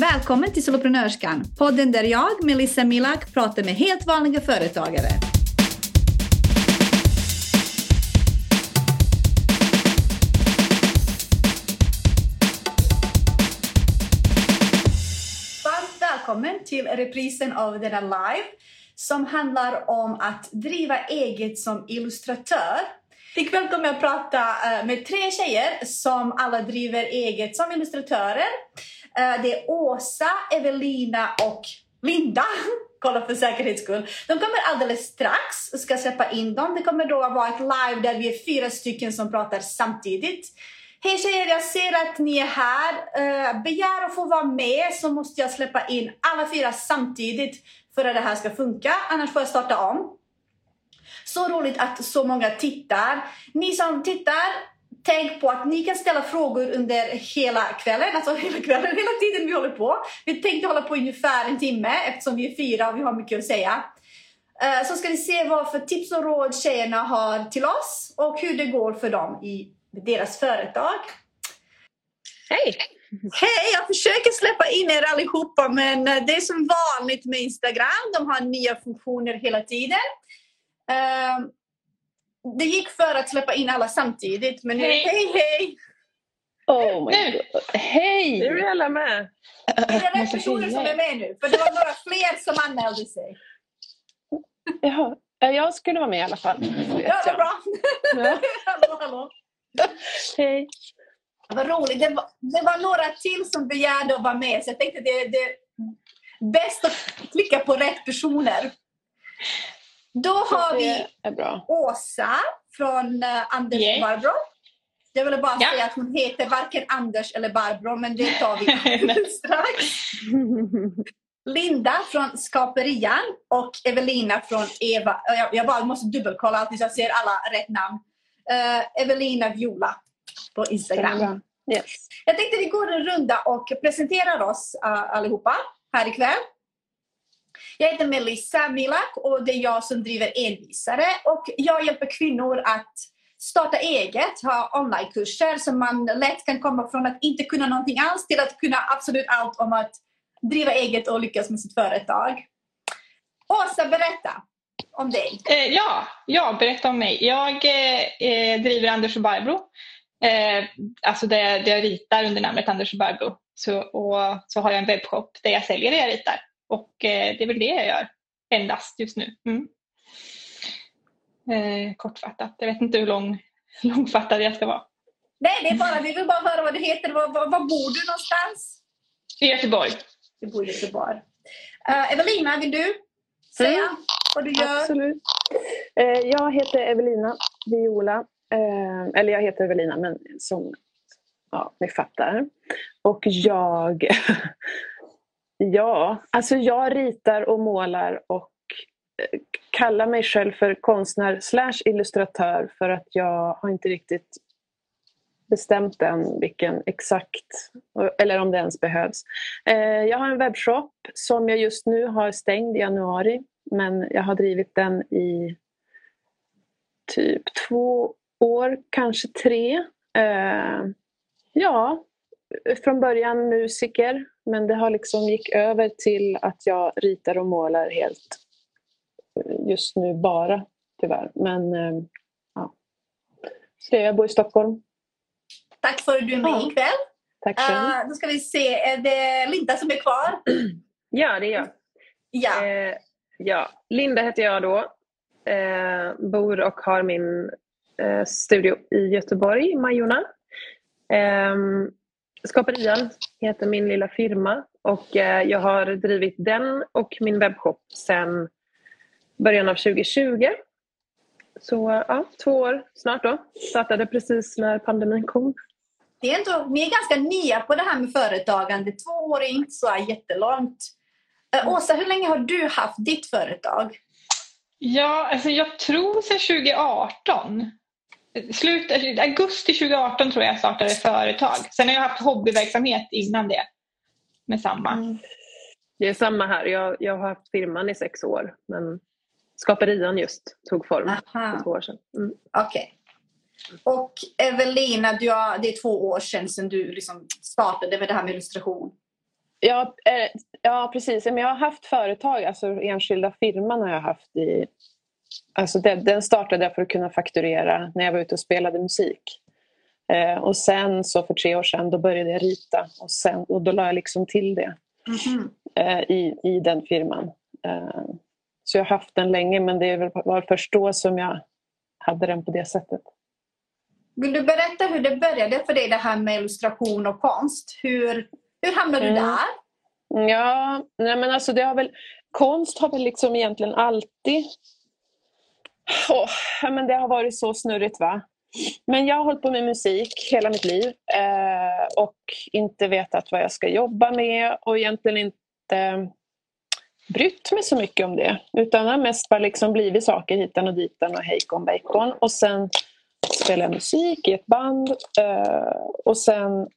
Välkommen till Soloprenörskan, podden där jag, Melissa Milak, pratar med helt vanliga företagare. Varmt välkommen till reprisen av denna live som handlar om att driva eget som illustratör. Ikväll kommer jag att prata eh, med tre tjejer som alla driver eget som illustratörer. Eh, det är Åsa, Evelina och Linda. Kolla för säkerhets skull. De kommer alldeles strax och ska släppa in dem. Det kommer då vara ett live där vi är fyra stycken som pratar samtidigt. Hej tjejer, jag ser att ni är här. Eh, begär att få vara med så måste jag släppa in alla fyra samtidigt för att det här ska funka. Annars får jag starta om. Så roligt att så många tittar. Ni som tittar, tänk på att ni kan ställa frågor under hela kvällen, alltså hela kvällen, hela tiden vi håller på. Vi tänkte hålla på ungefär en timme eftersom vi är fyra och vi har mycket att säga. Eh, så ska vi se vad för tips och råd tjejerna har till oss och hur det går för dem i deras företag. Hej! Hej! Jag försöker släppa in er allihopa men eh, det är som vanligt med Instagram. De har nya funktioner hela tiden. Det gick för att släppa in alla samtidigt men nu, hej hej! hej. Oh my God. Hej! Nu är alla med. Är det rätt personer som är med nu? För det var några fler som anmälde sig. Jaha. Jag skulle vara med i alla fall. Ja, vad bra. Ja. hallå, hallå. Hej. Vad roligt. Det var, det var några till som begärde att vara med så jag tänkte det är det bäst att klicka på rätt personer. Då har vi Åsa från uh, Anders yeah. Barbro. Jag ville bara ja. säga att hon heter varken Anders eller Barbro, men det tar vi strax. Linda från Skaperian och Evelina från Eva. Jag, jag bara måste dubbelkolla alltid så jag ser alla rätt namn. Uh, Evelina Viola på Instagram. Yes. Jag tänkte vi går en runda och presenterar oss uh, allihopa här ikväll. Jag heter Melissa Milak och det är jag som driver Envisare och jag hjälper kvinnor att starta eget, ha onlinekurser så man lätt kan komma från att inte kunna någonting alls till att kunna absolut allt om att driva eget och lyckas med sitt företag. Åsa, berätta om dig. Eh, ja, ja, berätta om mig. Jag eh, eh driver Anders och Barbro. Eh, alltså det, det jag ritar under namnet Anders och Barbro. Så, och så har jag en webbshop där jag säljer det jag ritar. Och eh, det är väl det jag gör endast just nu. Mm. Eh, kortfattat. Jag vet inte hur lång, långfattad jag ska vara. Nej, det är bara, vi vill bara höra vad du heter. Var, var, var bor du någonstans? I Göteborg. Du bor i Göteborg. Uh, Evelina, vill du säga mm. vad du gör? Absolut. Uh, jag heter Evelina Viola. Uh, eller jag heter Evelina, men som ja, ni fattar. Och jag Ja, alltså jag ritar och målar och eh, kallar mig själv för konstnär slash illustratör för att jag har inte riktigt bestämt än vilken exakt, eller om det ens behövs. Eh, jag har en webbshop som jag just nu har stängd i januari men jag har drivit den i typ två år, kanske tre. Eh, ja, från början musiker men det har liksom gick över till att jag ritar och målar helt just nu bara tyvärr. Men eh, ja. Så jag bor i Stockholm. Tack för att du är med ja. ikväll. Tack själv. Uh, då ska vi se, är det Linda som är kvar? Ja, det är jag. Ja. Eh, ja. Linda heter jag då. Eh, bor och har min eh, studio i Göteborg, Majorna. Eh, Skaperian heter min lilla firma och eh, jag har drivit den och min webbshop sedan början av 2020. Så ja, två år snart då. Startade precis när pandemin kom. Det är ändå, ni är ganska nya på det här med företagande. Två år är inte så jättelångt. Äh, Åsa, hur länge har du haft ditt företag? Ja, alltså jag tror sedan 2018 slut, augusti 2018 tror jag jag startade företag. Sen har jag haft hobbyverksamhet innan det med samma. Mm. Det är samma här. Jag, jag har haft firman i sex år men skaperian just tog form Aha. för två år sedan. Mm. Okej. Okay. Och Evelina, du har, det är två år sedan, sedan du liksom startade med det här med illustration. Ja, eh, ja precis. Men jag har haft företag, alltså enskilda firman har jag haft i... Alltså den, den startade jag för att kunna fakturera när jag var ute och spelade musik. Eh, och sen så för tre år sedan då började jag rita och, sen, och då la jag liksom till det Mhm. eh, i, i den firman. Eh, så jag har haft den länge men det var först då som jag hade den på det sättet. Vill du berätta hur det började för dig det här med illustration och konst? Hur, hur hamnade du Mm. där? Ja, nej men alltså det har väl, konst har väl liksom egentligen alltid... Oh, ja, men det har varit så snurrigt va. Men jag har hållit på med musik hela mitt liv eh, och inte vetat vad jag ska jobba med och egentligen inte brytt mig så mycket om det. Utan det har mest bara liksom blivit saker hitan och ditan och hejkon bacon. Och sen spelade jag musik i ett band eh, och sen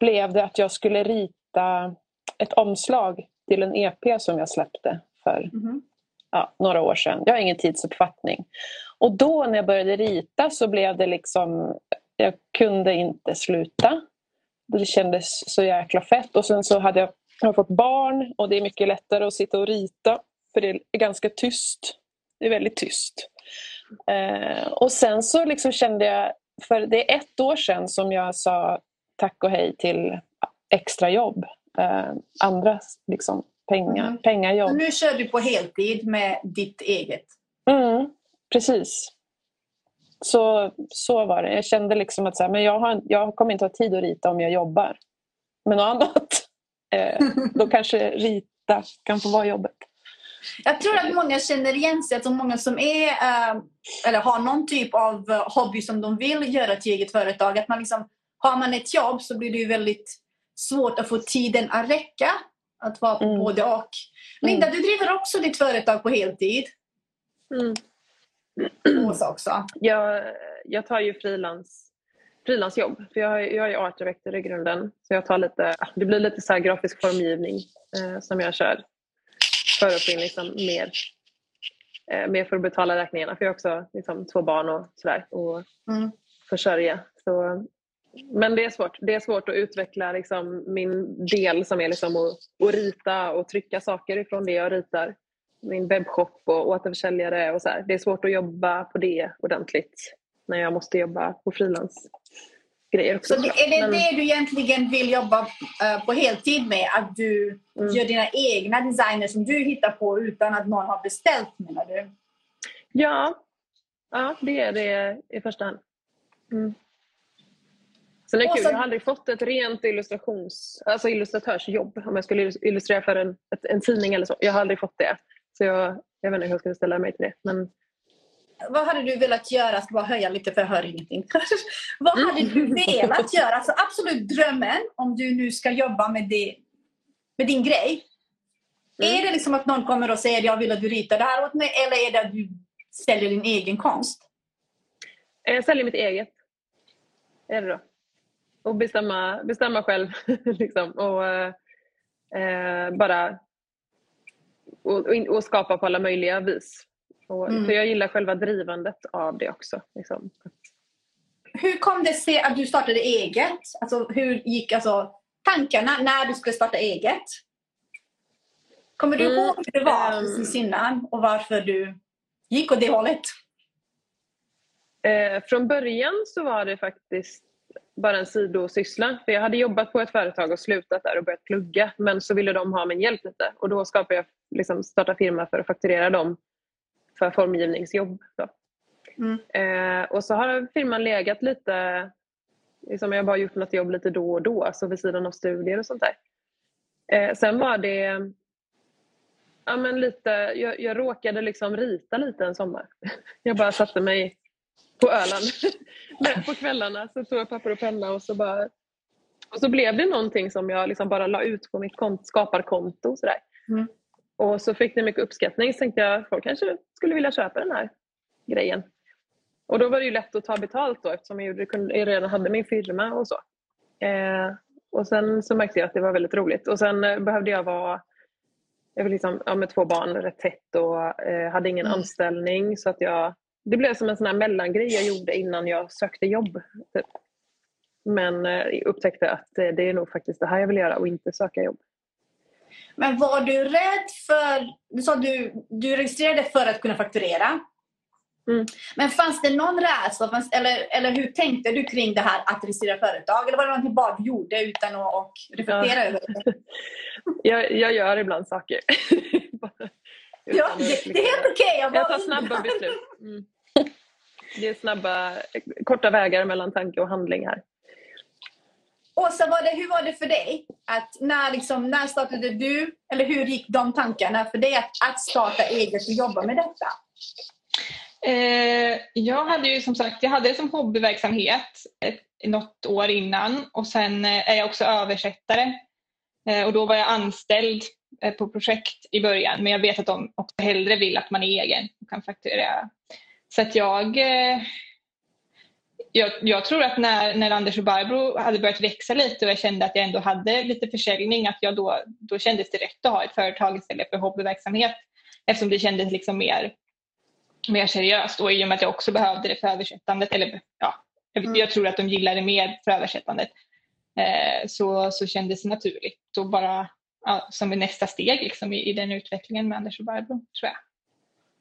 blev det att jag skulle rita ett omslag till en EP som jag släppte för Mhm ja, några år sedan. Jag har ingen tidsuppfattning. Och då när jag började rita så blev det liksom, jag kunde inte sluta. Det kändes så jäkla fett. Och sen så hade jag, jag fått barn och det är mycket lättare att sitta och rita för det är ganska tyst. Det är väldigt tyst. Eh, och sen så liksom kände jag, för det är ett år sedan som jag sa tack och hej till extrajobb. Eh, andra liksom, pengar, Mm. pengajobb. Nu kör du på heltid med ditt eget. Mm, precis. Så, så var det. Jag kände liksom att så här, men jag, har, jag kommer inte ha tid att rita om jag jobbar med något annat. Eh, då kanske rita kan få vara jobbet. Jag tror att många känner igen sig, alltså många som är, eh, eller har någon typ av eh, hobby som de vill göra till eget företag. Att man liksom, har man ett jobb så blir det ju väldigt svårt att få tiden att räcka. Att vara på Mm. både och. Linda, du driver också ditt företag på heltid. Mm. Åsa också. Jag, jag tar ju frilans, frilansjobb. För jag, jag är art director i grunden. Så jag tar lite, det blir lite så här grafisk formgivning eh, som jag kör. För att få in liksom mer, eh, mer för att betala räkningarna. För jag har också liksom, två barn och sådär. Och Mm. försörja. Så, men det är svårt. Det är svårt att utveckla liksom, min del som är liksom att, att rita och trycka saker ifrån det jag ritar. Min webbshop och återförsäljare och så här. Det är svårt att jobba på det ordentligt när jag måste jobba på frilansgrejer också. Så är det Men- det du egentligen vill jobba eh, på heltid med? Att du Mm. gör dina egna designer som du hittar på utan att någon har beställt menar du? Ja, ja det är det i första hand. Mm. Sen är det kul, så- jag har aldrig fått ett rent illustrations, alltså illustratörsjobb om jag skulle illustrera för en, ett, en tidning eller så. Jag har aldrig fått det. Så jag, jag vet inte hur jag skulle ställa mig till det. Men Vad hade du velat göra? Jag ska bara höja lite för jag hör ingenting. Vad hade du Mm. velat göra? Alltså absolut drömmen om du nu ska jobba med, det, med din grej. Mm. Är det liksom att någon kommer och säger jag vill att du ritar det här åt mig eller är det att du säljer din egen konst? jag säljer mitt eget. Är det då. Och bestämma, bestämma själv. liksom. Och eh, bara och, och, skapa på alla möjliga vis. Och, Mm. För jag gillar själva drivandet av det också. Liksom. Hur kom det sig att du startade eget? Alltså, hur gick alltså, tankarna när du skulle starta eget? Kommer du Mm, ihåg hur det var ehm. precis innan och varför du gick åt det hållet? Eh, från början så var det faktiskt bara en sidosyssla. För jag hade jobbat på ett företag och slutat där och börjat plugga. Men så ville de ha min hjälp lite. Och då skapade jag, liksom, starta firma för att fakturera dem för formgivningsjobb. Mm. Eh, och så har firman legat lite, liksom jag har bara gjort något jobb lite då och då, så vid sidan av studier och sånt där. Eh, sen var det, ja men lite, jag, jag råkade liksom rita lite en sommar. Jag bara satte mig på Öland Men på kvällarna så tog jag papper och penna och så bara och så blev det någonting som jag liksom bara la ut på mitt kont- skaparkonto. Sådär. Mm. Och så fick det mycket uppskattning så tänkte jag folk kanske skulle vilja köpa den här grejen. Och då var det ju lätt att ta betalt då eftersom jag redan hade min firma och så. Eh, och sen så märkte jag att det var väldigt roligt. Och sen eh, behövde jag vara jag var liksom, ja, med två barn rätt tätt och eh, hade ingen Mm. anställning. Så att jag, det blev som en sån här mellangrej jag gjorde innan jag sökte jobb. Typ. Men eh, upptäckte att eh, det är nog faktiskt det här jag vill göra och inte söka jobb. Men var du rädd för... Du sa du, du registrerade för att kunna fakturera. Mm. Men fanns det någon rädsla? Fanns, eller, eller hur tänkte du kring det här att registrera företag? Eller var det någonting bara du gjorde utan att och reflektera över det? Jag, jag gör ibland saker. Ja, att det, det är helt okej. Jag bara tar snabba beslut. Mm. Det är snabba, korta vägar mellan tanke och handling här. Åsa, var det, hur var det för dig? Att när, liksom, när startade du, eller hur gick de tankarna för dig att, att starta eget och jobba med detta? Eh, jag hade ju som sagt jag hade det som hobbyverksamhet ett, något år innan och sen eh, är jag också översättare. Eh, och då var jag anställd eh, på projekt i början men jag vet att de också hellre vill att man är egen och kan fakturera. Så att jag, eh, jag, jag tror att när, när Anders och Barbro hade börjat växa lite och jag kände att jag ändå hade lite försäljning att jag då, då kändes det rätt att ha ett företag istället för hobbyverksamhet eftersom det kändes liksom mer mer seriöst och i och med att jag också behövde det för översättandet, eller ja, jag, Mm. jag tror att de gillar det mer för översättandet, eh, så, så kändes det naturligt och bara ja, som ett nästa steg liksom, i, i den utvecklingen med Anders och Barbro, tror jag.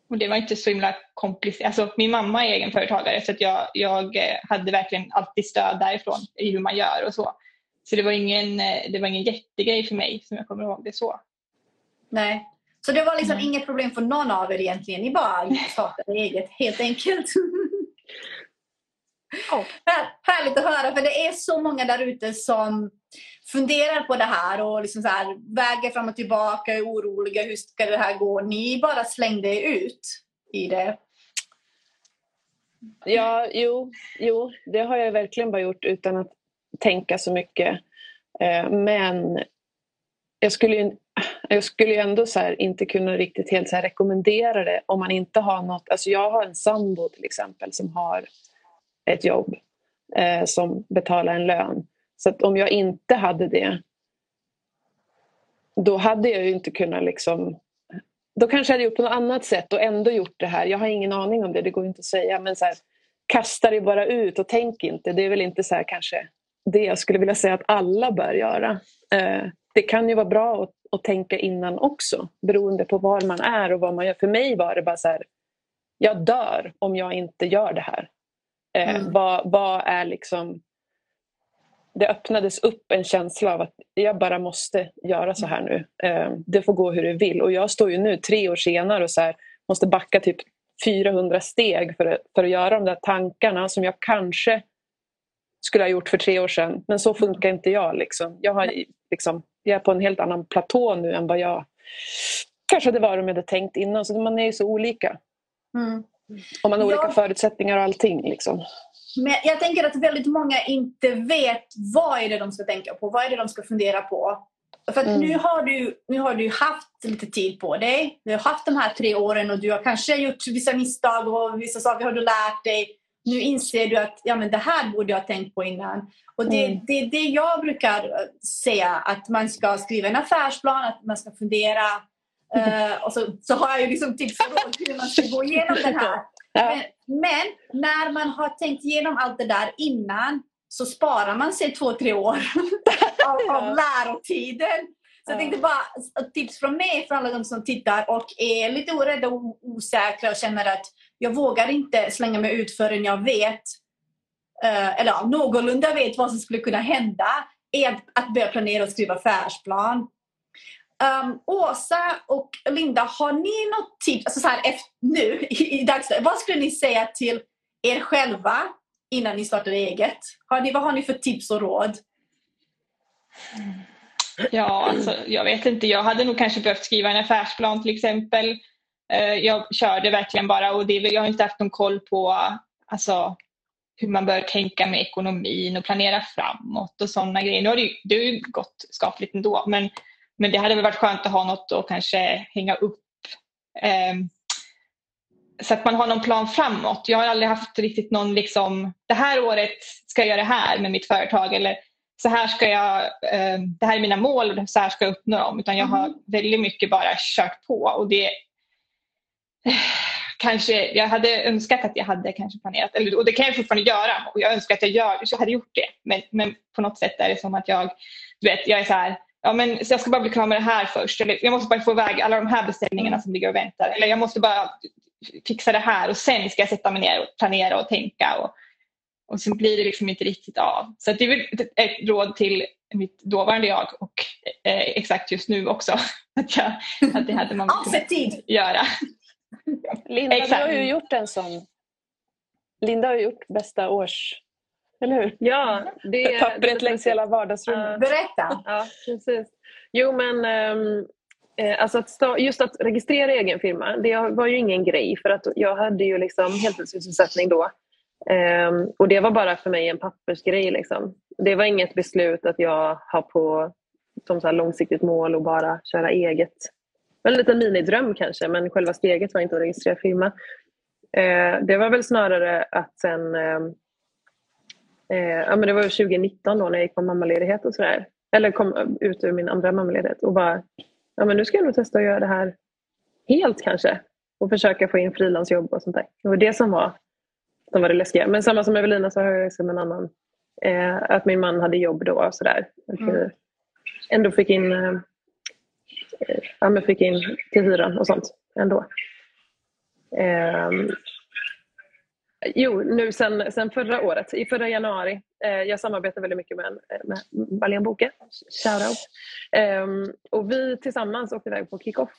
Och det var inte så himla komplicerat. Alltså, min mamma är egenföretagare så att jag, jag eh, hade verkligen alltid stöd därifrån i hur man gör och så. Så det var ingen, eh, det var ingen jättegrej för mig som jag kommer ihåg det så. Nej. Så det var liksom Nej. inget problem för någon av er egentligen. Ni bara startade eget helt enkelt. Ja. Här, härligt att höra för det är så många där ute som funderar på det här och liksom så här, väger fram och tillbaka, är oroliga. Hur ska det här gå? Ni bara slängde er ut i det. Ja, jo, jo, det har jag verkligen bara gjort utan att tänka så mycket. Eh, men jag skulle ju, jag skulle ju ändå så här inte kunna riktigt helt så här rekommendera det om man inte har något. Alltså jag har en sambo till exempel som har ett jobb eh, som betalar en lön. Så att om jag inte hade det då hade jag ju inte kunnat liksom då kanske jag hade gjort på något annat sätt och ändå gjort det här. Jag har ingen aning om det, det går inte att säga. Men så här, kasta det bara ut och tänk inte. Det är väl inte så här kanske det jag skulle vilja säga att alla bör göra. Eh, det kan ju vara bra att, att tänka innan också beroende på var man är och vad man gör. För mig var det bara så här, jag dör om jag inte gör det här. Eh, Mm. vad, vad är liksom det öppnades upp en känsla av att jag bara måste göra så här nu. Ehm, det får gå hur det vill. Och jag står ju nu tre år senare och så här, måste backa typ 400 steg för att, för att göra de där tankarna som jag kanske skulle ha gjort för tre år sedan. Men så funkar inte jag. Liksom. Jag, har, liksom, jag är på en helt annan platå nu än vad jag kanske hade varit om jag hade tänkt innan. Så man är ju så olika. Mm. Och man har olika Ja. förutsättningar och allting. Liksom. Men jag tänker att väldigt många inte vet vad är det de ska tänka på, vad är det de ska fundera på. För Mm. nu, har du, nu har du haft lite tid på dig. Du har haft de här tre åren och du har kanske gjort vissa misstag och vissa saker har du lärt dig. Nu inser du att ja, men det här borde jag ha tänkt på innan. Och det är Mm. det, det jag brukar säga, att man ska skriva en affärsplan, att man ska fundera. Eh, och så, så har jag ju liksom tips och råd hur man ska gå igenom den här. Men, men när man har tänkt igenom allt det där innan så sparar man sig två, tre år av, av lärotiden. Så jag Ja. tänkte bara ett tips från mig för alla de som tittar och är lite orädda och osäkra och känner att jag vågar inte slänga mig ut förrän jag vet eh, eller ja, någorlunda vet vad som skulle kunna hända är att, att börja planera och skriva affärsplan. Um, Åsa och Linda, har ni något tips alltså så här, efter, nu i, i dagsläget? Vad skulle ni säga till er själva innan ni startar eget? Har ni, vad har ni för tips och råd? Ja, alltså, jag vet inte. Jag hade nog kanske behövt skriva en affärsplan till exempel. Eh, jag körde verkligen bara och det, jag har inte haft någon koll på alltså, hur man bör tänka med ekonomin och planera framåt och sådana grejer. Nu har det ju, det har ju gått skapligt ändå men, men det hade väl varit skönt att ha något att kanske hänga upp ehm, så att man har någon plan framåt. Jag har aldrig haft riktigt någon liksom, det här året ska jag göra det här med mitt företag eller så här ska jag, eh, det här är mina mål och så här ska jag uppnå dem. Utan jag har väldigt mycket bara kört på och det kanske, jag hade önskat att jag hade kanske planerat, eller, och det kan jag fortfarande göra och jag önskar att jag gör, så hade gjort det. Men, men på något sätt är det som att jag, du vet, jag är så här, ja men jag ska bara bli klar med det här först. Eller jag måste bara få iväg alla de här beställningarna som ligger och väntar. Eller jag måste bara fixa det här och sen ska jag sätta mig ner och planera och tänka. Och, och sen blir det liksom inte riktigt av. Så det är väl ett råd till mitt dåvarande jag och eh, exakt just nu också. Att, jag, att det hade man kunnat tid. göra. Linda, exakt. du har ju gjort en sån. Linda har ju gjort bästa års... Eller hur? Ja. Det, Pappret längs hela vardagsrummet. Uh, Berätta. Ja, precis. Jo men um, alltså att just att registrera egen firma, det var ju ingen grej för att jag hade ju liksom heltidssysselsättning då. Um, och det var bara för mig en pappersgrej. Liksom. Det var inget beslut att jag har på som så långsiktigt mål att bara köra eget. En liten minidröm kanske, men själva steget var inte att registrera firma. Uh, det var väl snarare att sen uh, ja, men det var 2019 då när jag gick på mammaledighet och sådär. Eller kom ut ur min andra mammaledighet och bara, ja men nu ska jag nog testa att göra det här helt kanske. Och försöka få in frilansjobb och sånt där. Det var det som var som var det läskiga. Men samma som Evelina så har jag liksom en annan. Eh, att min man hade jobb då och sådär. Mm. Ändå fick in, eh, ja, men fick in till hyran och sånt ändå. Eh, jo, nu sen, sen förra året, i förra januari. Eh, jag samarbetar väldigt mycket med, med Marlene Boke, shoutout. Eh, och vi tillsammans åkte iväg på kick-off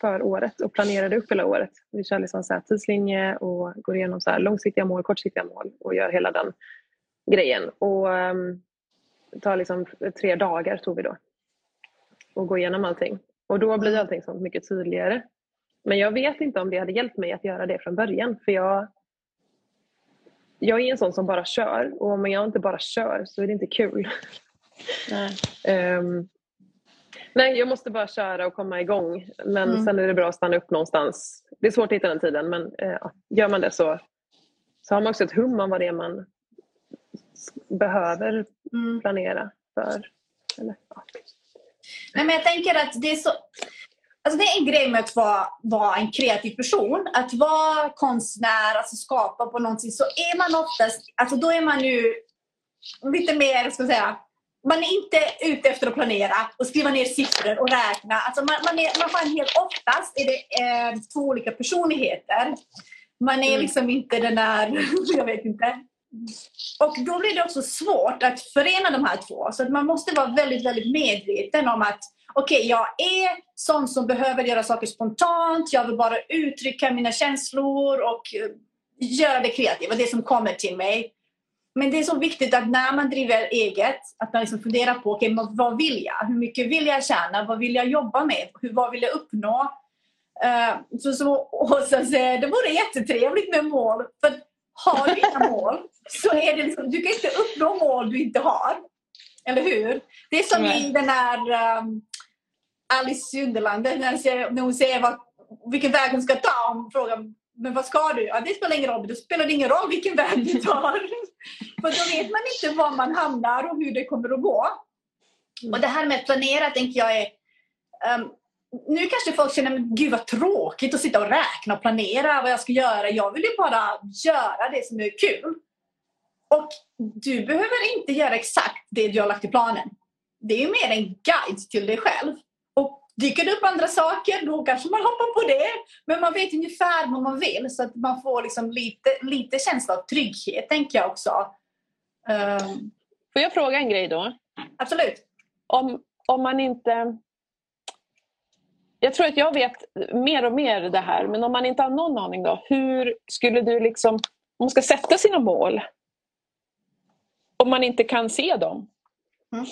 för året och planerade upp hela året. Vi kör liksom så tidslinje och går igenom så långsiktiga mål, kortsiktiga mål och gör hela den grejen. Och det tar liksom tre dagar tog vi då och gå igenom allting. Och då blir allting så mycket tydligare. Men jag vet inte om det hade hjälpt mig att göra det från början för jag jag är en sån som bara kör och om jag inte bara kör så är det inte kul. Nej. um, nej, jag måste bara köra och komma igång. Men mm. sen är det bra att stanna upp någonstans. Det är svårt att hitta den tiden men uh, gör man det så, så har man också ett hum om vad det är man behöver mm. planera för. Eller, ja. Nej, men jag tänker att det är så Alltså det är en grej med att vara, vara en kreativ person. Att vara konstnär, alltså skapa på någonting, så är man oftast, alltså då är man ju lite mer, ska jag säga, man är inte ute efter att planera och skriva ner siffror och räkna. Alltså man, man, är, man har en helt, oftast är det eh, två olika personligheter. Man är mm. liksom inte den där, jag vet inte. Och då blir det också svårt att förena de här två. Så att man måste vara väldigt, väldigt medveten om att okej, okay, jag är sån som behöver göra saker spontant. Jag vill bara uttrycka mina känslor och eh, göra det kreativa, det som kommer till mig. Men det är så viktigt att när man driver eget, att man liksom funderar på okay, vad vill jag? Hur mycket vill jag tjäna? Vad vill jag jobba med? Hur, vad vill jag uppnå? Uh, så som Åsa säger, det vore jättetrevligt med mål. För har du inga mål så är det liksom, du kan inte uppnå mål du inte har. Eller hur? Det är som mm. i den här um, Alice i Underlandet när, när hon säger vad, vilken väg hon ska ta. Hon frågar men vad ska du? Ja, det spelar ingen roll. Då spelar det ingen roll vilken väg du tar. För då vet man inte var man hamnar och hur det kommer att gå. Och det här med att planera tänker jag är... Um, nu kanske folk känner, men gud vad tråkigt att sitta och räkna och planera vad jag ska göra. Jag vill ju bara göra det som är kul. Och du behöver inte göra exakt det du har lagt i planen. Det är ju mer en guide till dig själv. Dyker det upp andra saker, då kanske man hoppar på det. Men man vet ungefär vad man vill så att man får liksom lite, lite känsla av trygghet, tänker jag också. Um... Får jag fråga en grej då? Absolut. Om, om man inte... Jag tror att jag vet mer och mer det här, men om man inte har någon aning då. Hur skulle du liksom... Om man ska sätta sina mål, om man inte kan se dem. Mm.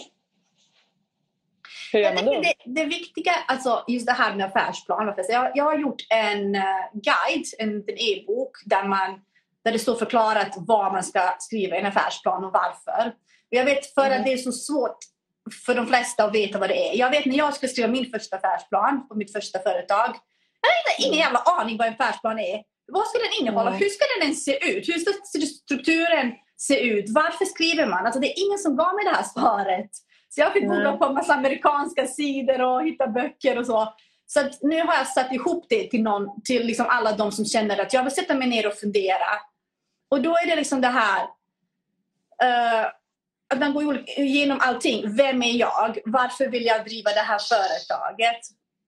Hur gör man då? Det, det viktiga, alltså just det här med affärsplan. Jag, jag har gjort en uh, guide, en e-bok där, där det står förklarat vad man ska skriva i en affärsplan och varför. Jag vet för mm. att det är så svårt för de flesta att veta vad det är. Jag vet när jag skulle skriva min första affärsplan på mitt första företag. Jag hade ingen jävla aning vad en affärsplan är. Vad ska den innehålla? Mm. Hur ska den ens se ut? Hur ska strukturen se ut? Varför skriver man? Alltså det är ingen som gav mig det här svaret. Så jag fick googla på en massa amerikanska sidor och hitta böcker och så. Så nu har jag satt ihop det till, någon, till liksom alla de som känner att jag vill sätta mig ner och fundera. Och då är det liksom det här uh, att man går igenom allting. Vem är jag? Varför vill jag driva det här företaget?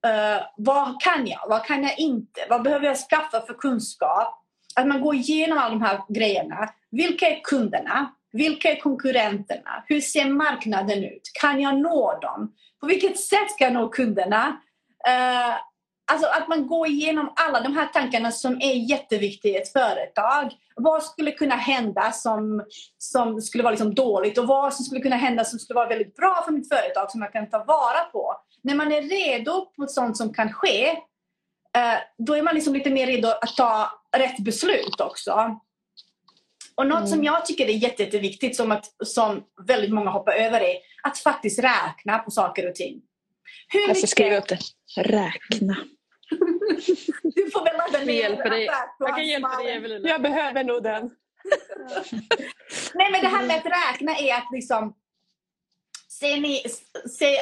Uh, vad kan jag? Vad kan jag inte? Vad behöver jag skaffa för kunskap? Att man går igenom alla de här grejerna. Vilka är kunderna? Vilka är konkurrenterna? Hur ser marknaden ut? Kan jag nå dem? På vilket sätt ska jag nå kunderna? Uh, alltså att man går igenom alla de här tankarna som är jätteviktiga i ett företag. Vad skulle kunna hända som, som skulle vara liksom dåligt och vad som skulle kunna hända som skulle vara väldigt bra för mitt företag som jag kan ta vara på. När man är redo på sånt som kan ske, uh, då är man liksom lite mer redo att ta rätt beslut också. Och något mm. som jag tycker är jätte, jätteviktigt som, att, som väldigt många hoppar över är att faktiskt räkna på saker och ting. Hur jag ska mycket... skriva upp det. Räkna. du får väl ladda ner hjälper dig. Jag kan hjälpa dig Evelina. Jag behöver nog den. Nej men det här med att räkna är att liksom Säg, ni,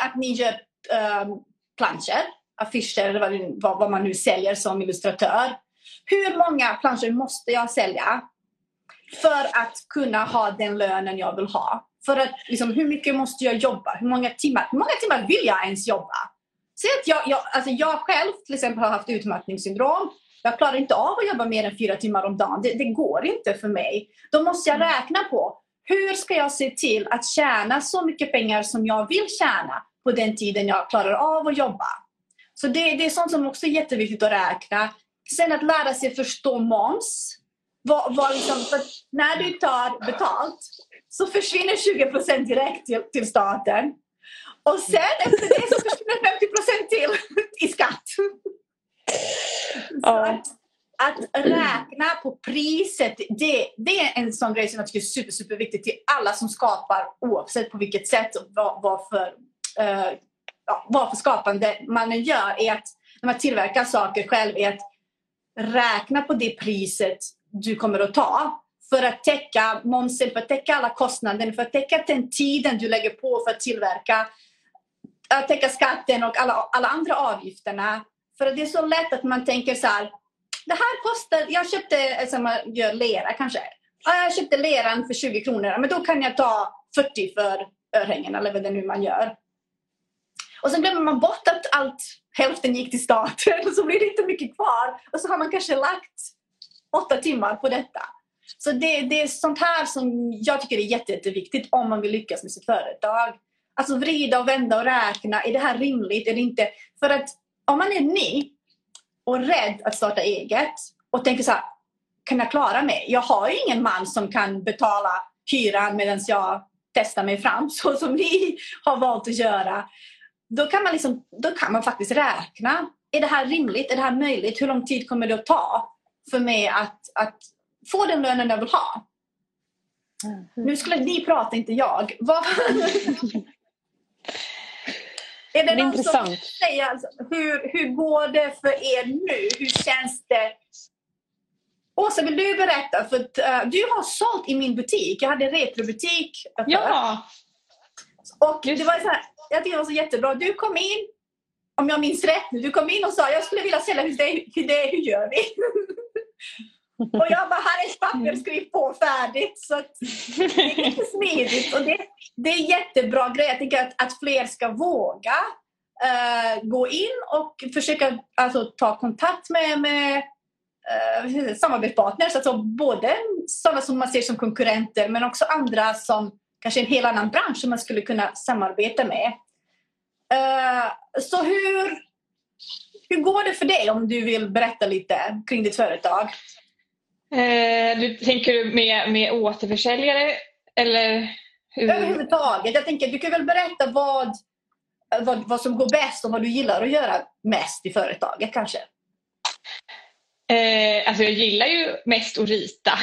att ni gör um, planscher, affischer eller vad, vad, vad man nu säljer som illustratör. Hur många planscher måste jag sälja för att kunna ha den lönen jag vill ha. För att liksom, hur mycket måste jag jobba? Hur många timmar, hur många timmar vill jag ens jobba? Säg att jag, jag, alltså jag själv till exempel har haft utmattningssyndrom. Jag klarar inte av att jobba mer än fyra timmar om dagen. Det, det går inte för mig. Då måste jag räkna på hur ska jag se till att tjäna så mycket pengar som jag vill tjäna på den tiden jag klarar av att jobba. Så det, det är sånt som också är jätteviktigt att räkna. Sen att lära sig förstå moms. Vad, vad liksom, när du tar betalt så försvinner 20% direkt till, till staten. Och sen efter det så försvinner 50% till i skatt. Ja. Att, att, räkna på priset, det, det är en sån grej som jag tycker är super, super viktigt till alla som skapar oavsett på vilket sätt och vad, vad, för, uh, ja, vad för skapande man gör. är att när man tillverkar saker själv är att räkna på det priset du kommer att ta för att täcka momsen, för att täcka alla kostnader, för att täcka den tiden du lägger på för att tillverka, att täcka skatten och alla, alla andra avgifterna. För att det är så lätt att man tänker så här, det här kostar, jag köpte, som man gör lera kanske, jag köpte leran för 20 kronor, men då kan jag ta 40 för örhängen eller vad det nu man gör. Och sen glömmer man bort att allt, hälften gick till staten och så blir det inte mycket kvar. Och så har man kanske lagt åtta timmar på detta. Så det, det är sånt här som jag tycker är jätte, jätteviktigt om man vill lyckas med sitt företag. Alltså vrida och vända och räkna. Är det här rimligt? Är det inte? För att om man är ny och rädd att starta eget och tänker så här, kan jag klara mig? Jag har ju ingen man som kan betala hyran medan jag testar mig fram så som ni har valt att göra. Då kan man, liksom, då kan man faktiskt räkna. Är det här rimligt? Är det här möjligt? Hur lång tid kommer det att ta för mig att, att få den lönen jag vill ha? Mm. Nu skulle ni prata, inte jag. Är det, någon intressant. som säger alltså, hur, hur går det för er nu? Hur känns det? Åsa, vill du berätta? För att, uh, du har sålt i min butik. Jag hade en retrobutik. Ja! Och det var så här, jag tyckte det var så jättebra. Du kom in, om jag minns rätt nu, du kom in och sa jag skulle vilja sälja hur det, hur det hur gör vi? och jag bara, här är ett papper, skriv på färdigt. Så det är lite smidigt och det, det är jättebra grej. Jag tycker att, att fler ska våga uh, gå in och försöka alltså, ta kontakt med, med uh, samarbetspartners. Alltså både sådana som man ser som konkurrenter men också andra som kanske en helt annan bransch som man skulle kunna samarbeta med. Uh, så hur, hur går det för dig om du vill berätta lite kring ditt företag? Uh, du, tänker med, med återförsäljare eller? Hur? Överhuvudtaget. Jag tänker du kan väl berätta vad, vad, vad som går bäst och vad du gillar att göra mest i företaget kanske? Eh, alltså jag gillar ju mest att rita.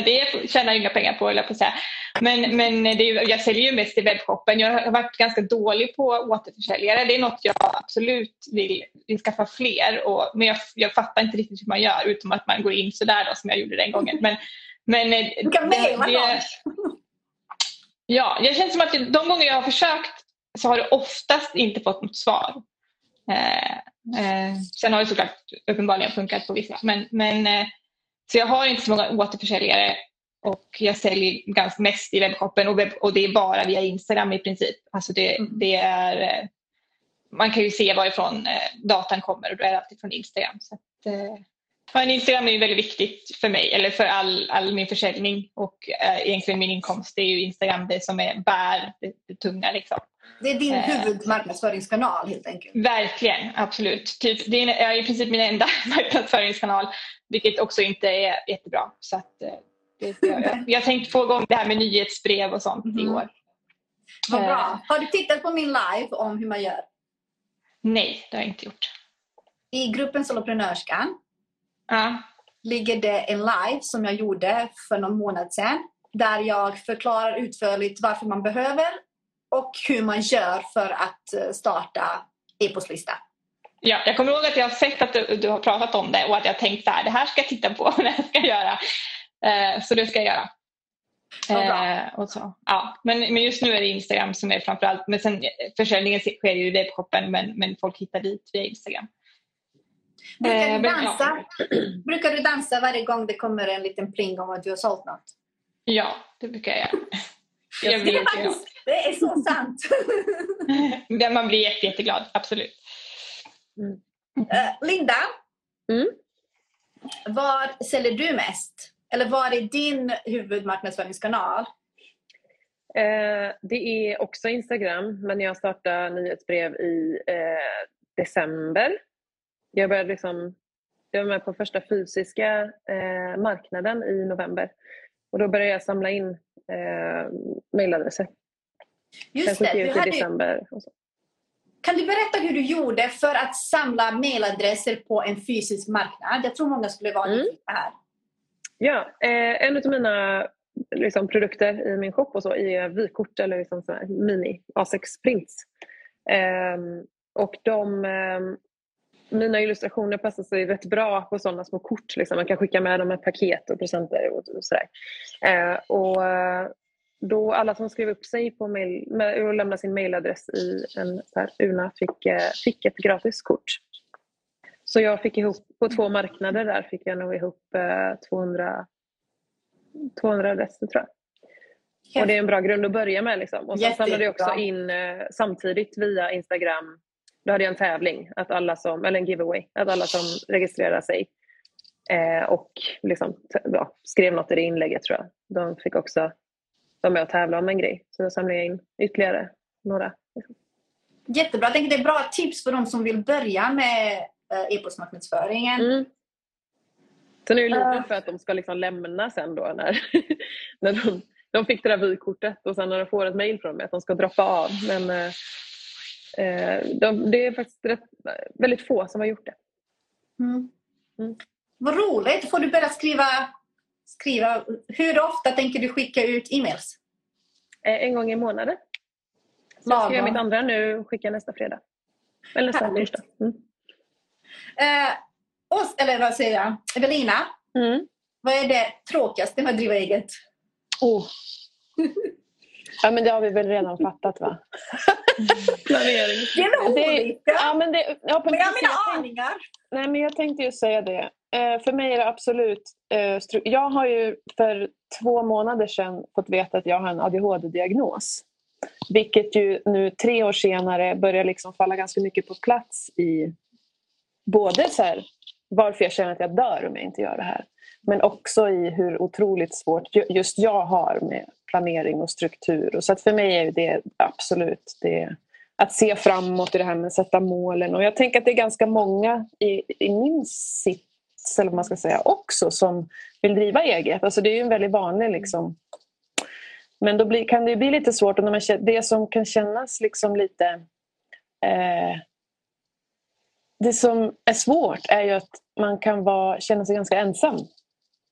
Det tjänar jag inga pengar på, eller på att säga. Men, men det är, jag säljer ju mest i webbshoppen. Jag har varit ganska dålig på återförsäljare. Det är något jag absolut vill, vill skaffa fler. Och, men jag, jag fattar inte riktigt hur man gör utom att man går in sådär då, som jag gjorde den gången. Men, men, eh, du kan mejla någon. Ja, jag känner som att de gånger jag har försökt så har det oftast inte fått något svar. Eh, eh, sen har det såklart uppenbarligen funkat på vissa. Men, men, eh, så jag har inte så många återförsäljare och jag säljer ganska mest i webbshoppen och, webb, och det är bara via Instagram i princip. Alltså det, mm. det är, eh, man kan ju se varifrån eh, datan kommer och då är det alltid från Instagram. Så att, eh, men Instagram är ju väldigt viktigt för mig, eller för all, all min försäljning och äh, egentligen min inkomst. Det är ju Instagram det som är, bär det, det tunga. Liksom. Det är din äh, huvudmarknadsföringskanal helt enkelt? Verkligen, absolut. Typ, det är i princip min enda marknadsföringskanal, vilket också inte är jättebra. Så att, eh, det, jag, jag har tänkt få igång det här med nyhetsbrev och sånt mm. i år. Vad bra. Har du tittat på min live om hur man gör? Nej, det har jag inte gjort. I gruppen Soloprenörskan ja. ligger det en live som jag gjorde för någon månad sedan där jag förklarar utförligt varför man behöver och hur man gör för att eh, starta e-postlista. Ja, jag kommer ihåg att jag har sett att du, du, har pratat om det och att jag tänkt att det här ska jag titta på när jag ska göra. Eh, så det ska jag göra. Eh, och så. Ja, men, men just nu är det Instagram som är framförallt. Men sen, försäljningen sker ju i webbshoppen men, men folk hittar dit via Instagram. Brukar du, eh, dansa? brukar du dansa varje gång det kommer en liten pling om att du har sålt något? Ja, det brukar jag göra. Jag vet, det, det är så sant! Man blir jätte, jätteglad, absolut. Mm. Uh, Linda, mm? var säljer du mest? Eller vad är din huvudmarknadsföringskanal? Eh, det är också Instagram, men jag startade nyhetsbrev i eh, december jag började liksom, jag var med på första fysiska eh, marknaden i november. Och då började jag samla in eh, mejladresser. Just Sen det, ut i december. Kan du berätta hur du gjorde för att samla mejladresser på en fysisk marknad? Jag tror många skulle vara mm. här. Ja, eh, en av mina liksom, produkter i min shop och så är vykort eller liksom mini A6 prints. Eh, och de ehm, mina illustrationer passar sig rätt bra på sådana små kort. Liksom. Man kan skicka med dem med paket och presenter och, och sådär. Eh, och eh, då alla som skrev upp sig på mail, med, och lämnade sin mailadress i en så här, urna fick, eh, fick ett gratis kort. Så jag fick ihop, på två marknader där fick jag nog ihop eh, 200, 200 adresser tror jag. Och det är en bra grund att börja med. Liksom. Och sen samlade jag också in eh, samtidigt via Instagram då hade jag en tävling, att alla som, eller en giveaway, att alla som registrerar sig eh, och liksom, ja, skrev något i det inlägget tror jag, de fick också vara med och tävla om en grej. Så då samlade jag in ytterligare några. Jättebra. Jag tänker det är bra tips för de som vill börja med eh, e-postmarknadsföringen. Mm. Sen är jag lite uh. för att de ska liksom lämna sen då när, när de, de fick det där vykortet och sen när de får ett mail från mig att de ska droppa av. Men eh, Eh, de, det är faktiskt rätt, väldigt få som har gjort det. Mm. Mm. Vad roligt! Får du börja skriva, skriva. Hur ofta tänker du skicka ut e-mails? Eh, en gång i månaden. Så jag ska göra mitt andra nu och skicka nästa fredag. Eller nästa torsdag. Mm. Eh, oss, eller vad säger jag? Evelina, mm. vad är det tråkigaste med att driva eget? Oh. Ja men det har vi väl redan fattat va? Planering. Det är nog olika. Ja, men, det, ja, men jag har mina aningar. Nej men jag tänkte ju säga det. Eh, för mig är det absolut... Eh, jag har ju för två månader sedan fått veta att jag har en ADHD-diagnos. Vilket ju nu tre år senare börjar liksom falla ganska mycket på plats i både så här, varför jag känner att jag dör om jag inte gör det här. Men också i hur otroligt svårt just jag har med planering och struktur. Och så att för mig är det absolut det, att se framåt i det här med att sätta målen. Och jag tänker att det är ganska många i, i min sits, eller vad man ska säga, också som vill driva eget. Alltså det är ju en väldigt vanlig liksom. Men då blir, kan det bli lite svårt. Och när man, det som kan kännas liksom lite... Eh, det som är svårt är ju att man kan vara, känna sig ganska ensam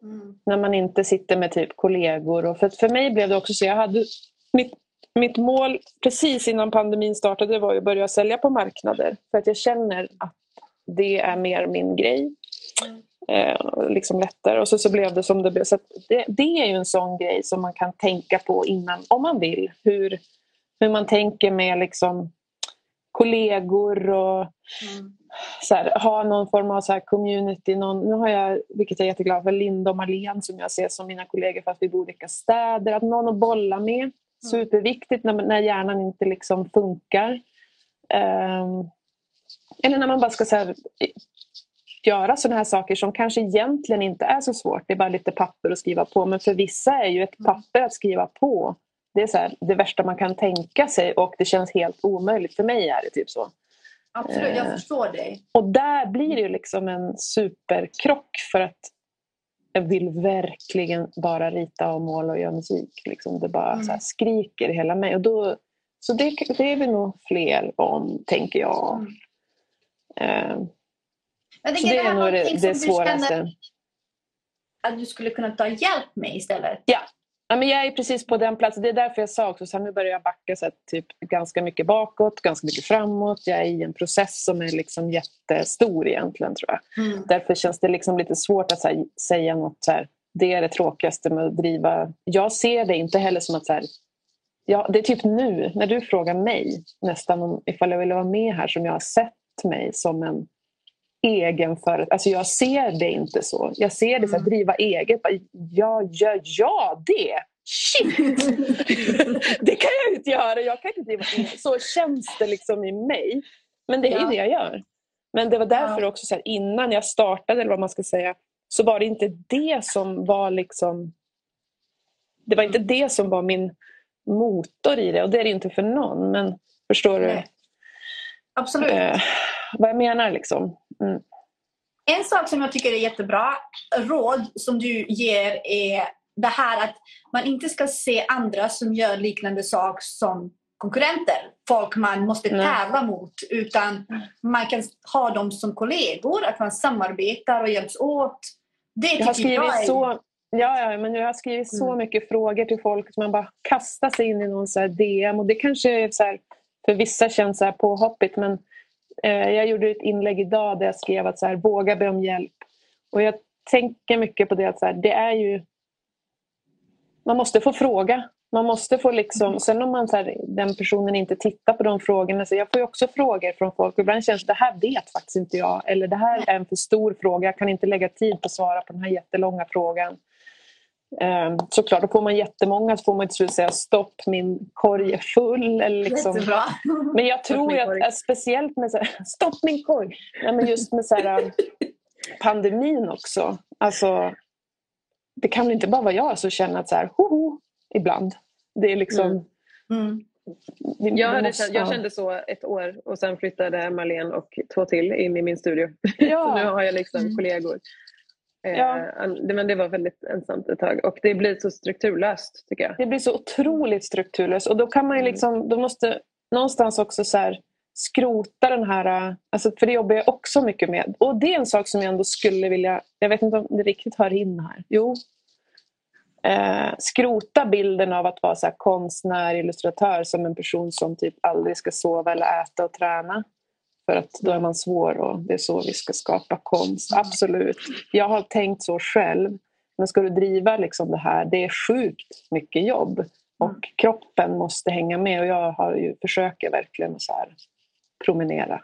Mm. När man inte sitter med typ kollegor. Och för, för mig blev det också så, jag hade mitt, mitt mål precis innan pandemin startade var att börja sälja på marknader. För att jag känner att det är mer min grej. Mm. Eh, liksom lättare. Och så, så blev det som det blev. Så det, det, är ju en sån grej som man kan tänka på innan, om man vill. Hur, hur man tänker med liksom kollegor och Mm. Här, ha någon form av så här community. Någon, nu har jag, vilket jag är jätteglad för, Linda och Marlene som jag ser som mina kollegor fast vi bor i olika städer. Att någon att bolla med. Superviktigt när, när hjärnan inte liksom funkar. Ehm, eller när man bara ska så här, göra sådana här saker som kanske egentligen inte är så svårt. Det är bara lite papper att skriva på. Men för vissa är ju ett papper att skriva på det är så här, det värsta man kan tänka sig och det känns helt omöjligt. För mig är det typ så. Absolut, jag Eh. förstår dig. Och där blir det ju liksom en superkrock för att jag vill verkligen bara rita och måla och göra musik. Liksom det bara Mm. skriker i hela mig. Och då, så det, det är vi nog fler om, tänker jag. Mm. Eh, Jag så det är nog det, det svåraste. att du skulle kunna ta hjälp med istället. Ja. Ja men jag är precis på den platsen. Det är därför jag sa också så här, nu börjar jag backa så här, typ, ganska mycket bakåt, ganska mycket framåt. Jag är i en process som är liksom jättestor egentligen tror jag. Mm. Därför känns det liksom lite svårt att här, säga något så här, det är det tråkigaste med att driva. Jag ser det inte heller som att så här, ja, det är typ nu när du frågar mig nästan om ifall jag vill vara med här som jag har sett mig som en egen företag. Alltså jag ser det inte så. Jag ser det så att driva eget. Ja, ja, ja, det! Shit! det kan jag inte göra. Jag kan inte driva eget. Så känns det liksom i mig. Men det är Ja. det jag gör. Men det var därför också så här, innan jag startade eller vad man ska säga så var det inte det som var liksom det var inte det som var min motor i det och det är det inte för någon men förstår du Nej. Absolut. eh, vad jag menar liksom? Mm. En sak som jag tycker är jättebra råd som du ger är det här att man inte ska se andra som gör liknande sak som konkurrenter. Folk man måste Nej. tävla mot. Utan man kan ha dem som kollegor, att man samarbetar och hjälps åt. Det Jag har tycker jag skrivit är... så Ja, ja, men jag har skrivit så Mm. mycket frågor till folk man bara kastar sig in i någon så DM och det kanske är så här, för vissa känns så här påhoppigt men jag gjorde ett inlägg idag där jag skrev att så här, våga be om hjälp och jag tänker mycket på det att så här, det är ju man måste få fråga man måste få liksom, sen om man så här, den personen inte tittar på de frågorna, så jag får ju också frågor från folk. Ibland känns det här vet faktiskt inte jag. Eller det här är en för stor fråga. Jag kan inte lägga tid på att svara på den här jättelånga frågan. Um, såklart, då får man jättemånga så får man till slut säga stopp, min korg är full. Eller liksom. Jättebra. Men jag tror att, att speciellt med så här, stopp min korg. Nej, men just med så här, pandemin också. Alltså, det kan väl inte bara vara jag som känner att så här, hoho, ibland. Det är liksom... Mm. Mm. vi Jag, hade, måste- jag kände så ett år och sen flyttade Marlene och två till in i min studio. Ja. så nu har jag liksom Mm. kollegor. Eh, Ja. Men det var väldigt ensamt ett tag och det blir så strukturlöst tycker jag. Det blir så otroligt strukturlöst och då kan man ju Mm. liksom, då måste någonstans också så här skrota den här, äh, alltså för det jobbar jag också mycket med. Och det är en sak som jag ändå skulle vilja, jag vet inte om det riktigt hör in här. Jo. Eh, skrota bilden av att vara så konstnär, illustratör som en person som typ aldrig ska sova eller äta och träna. För att då är man svår och det är så vi ska skapa konst. Absolut. Jag har tänkt så själv. Men ska du driva liksom det här, det är sjukt mycket jobb. Och Mm. kroppen måste hänga med och jag har ju, försöker verkligen så här promenera.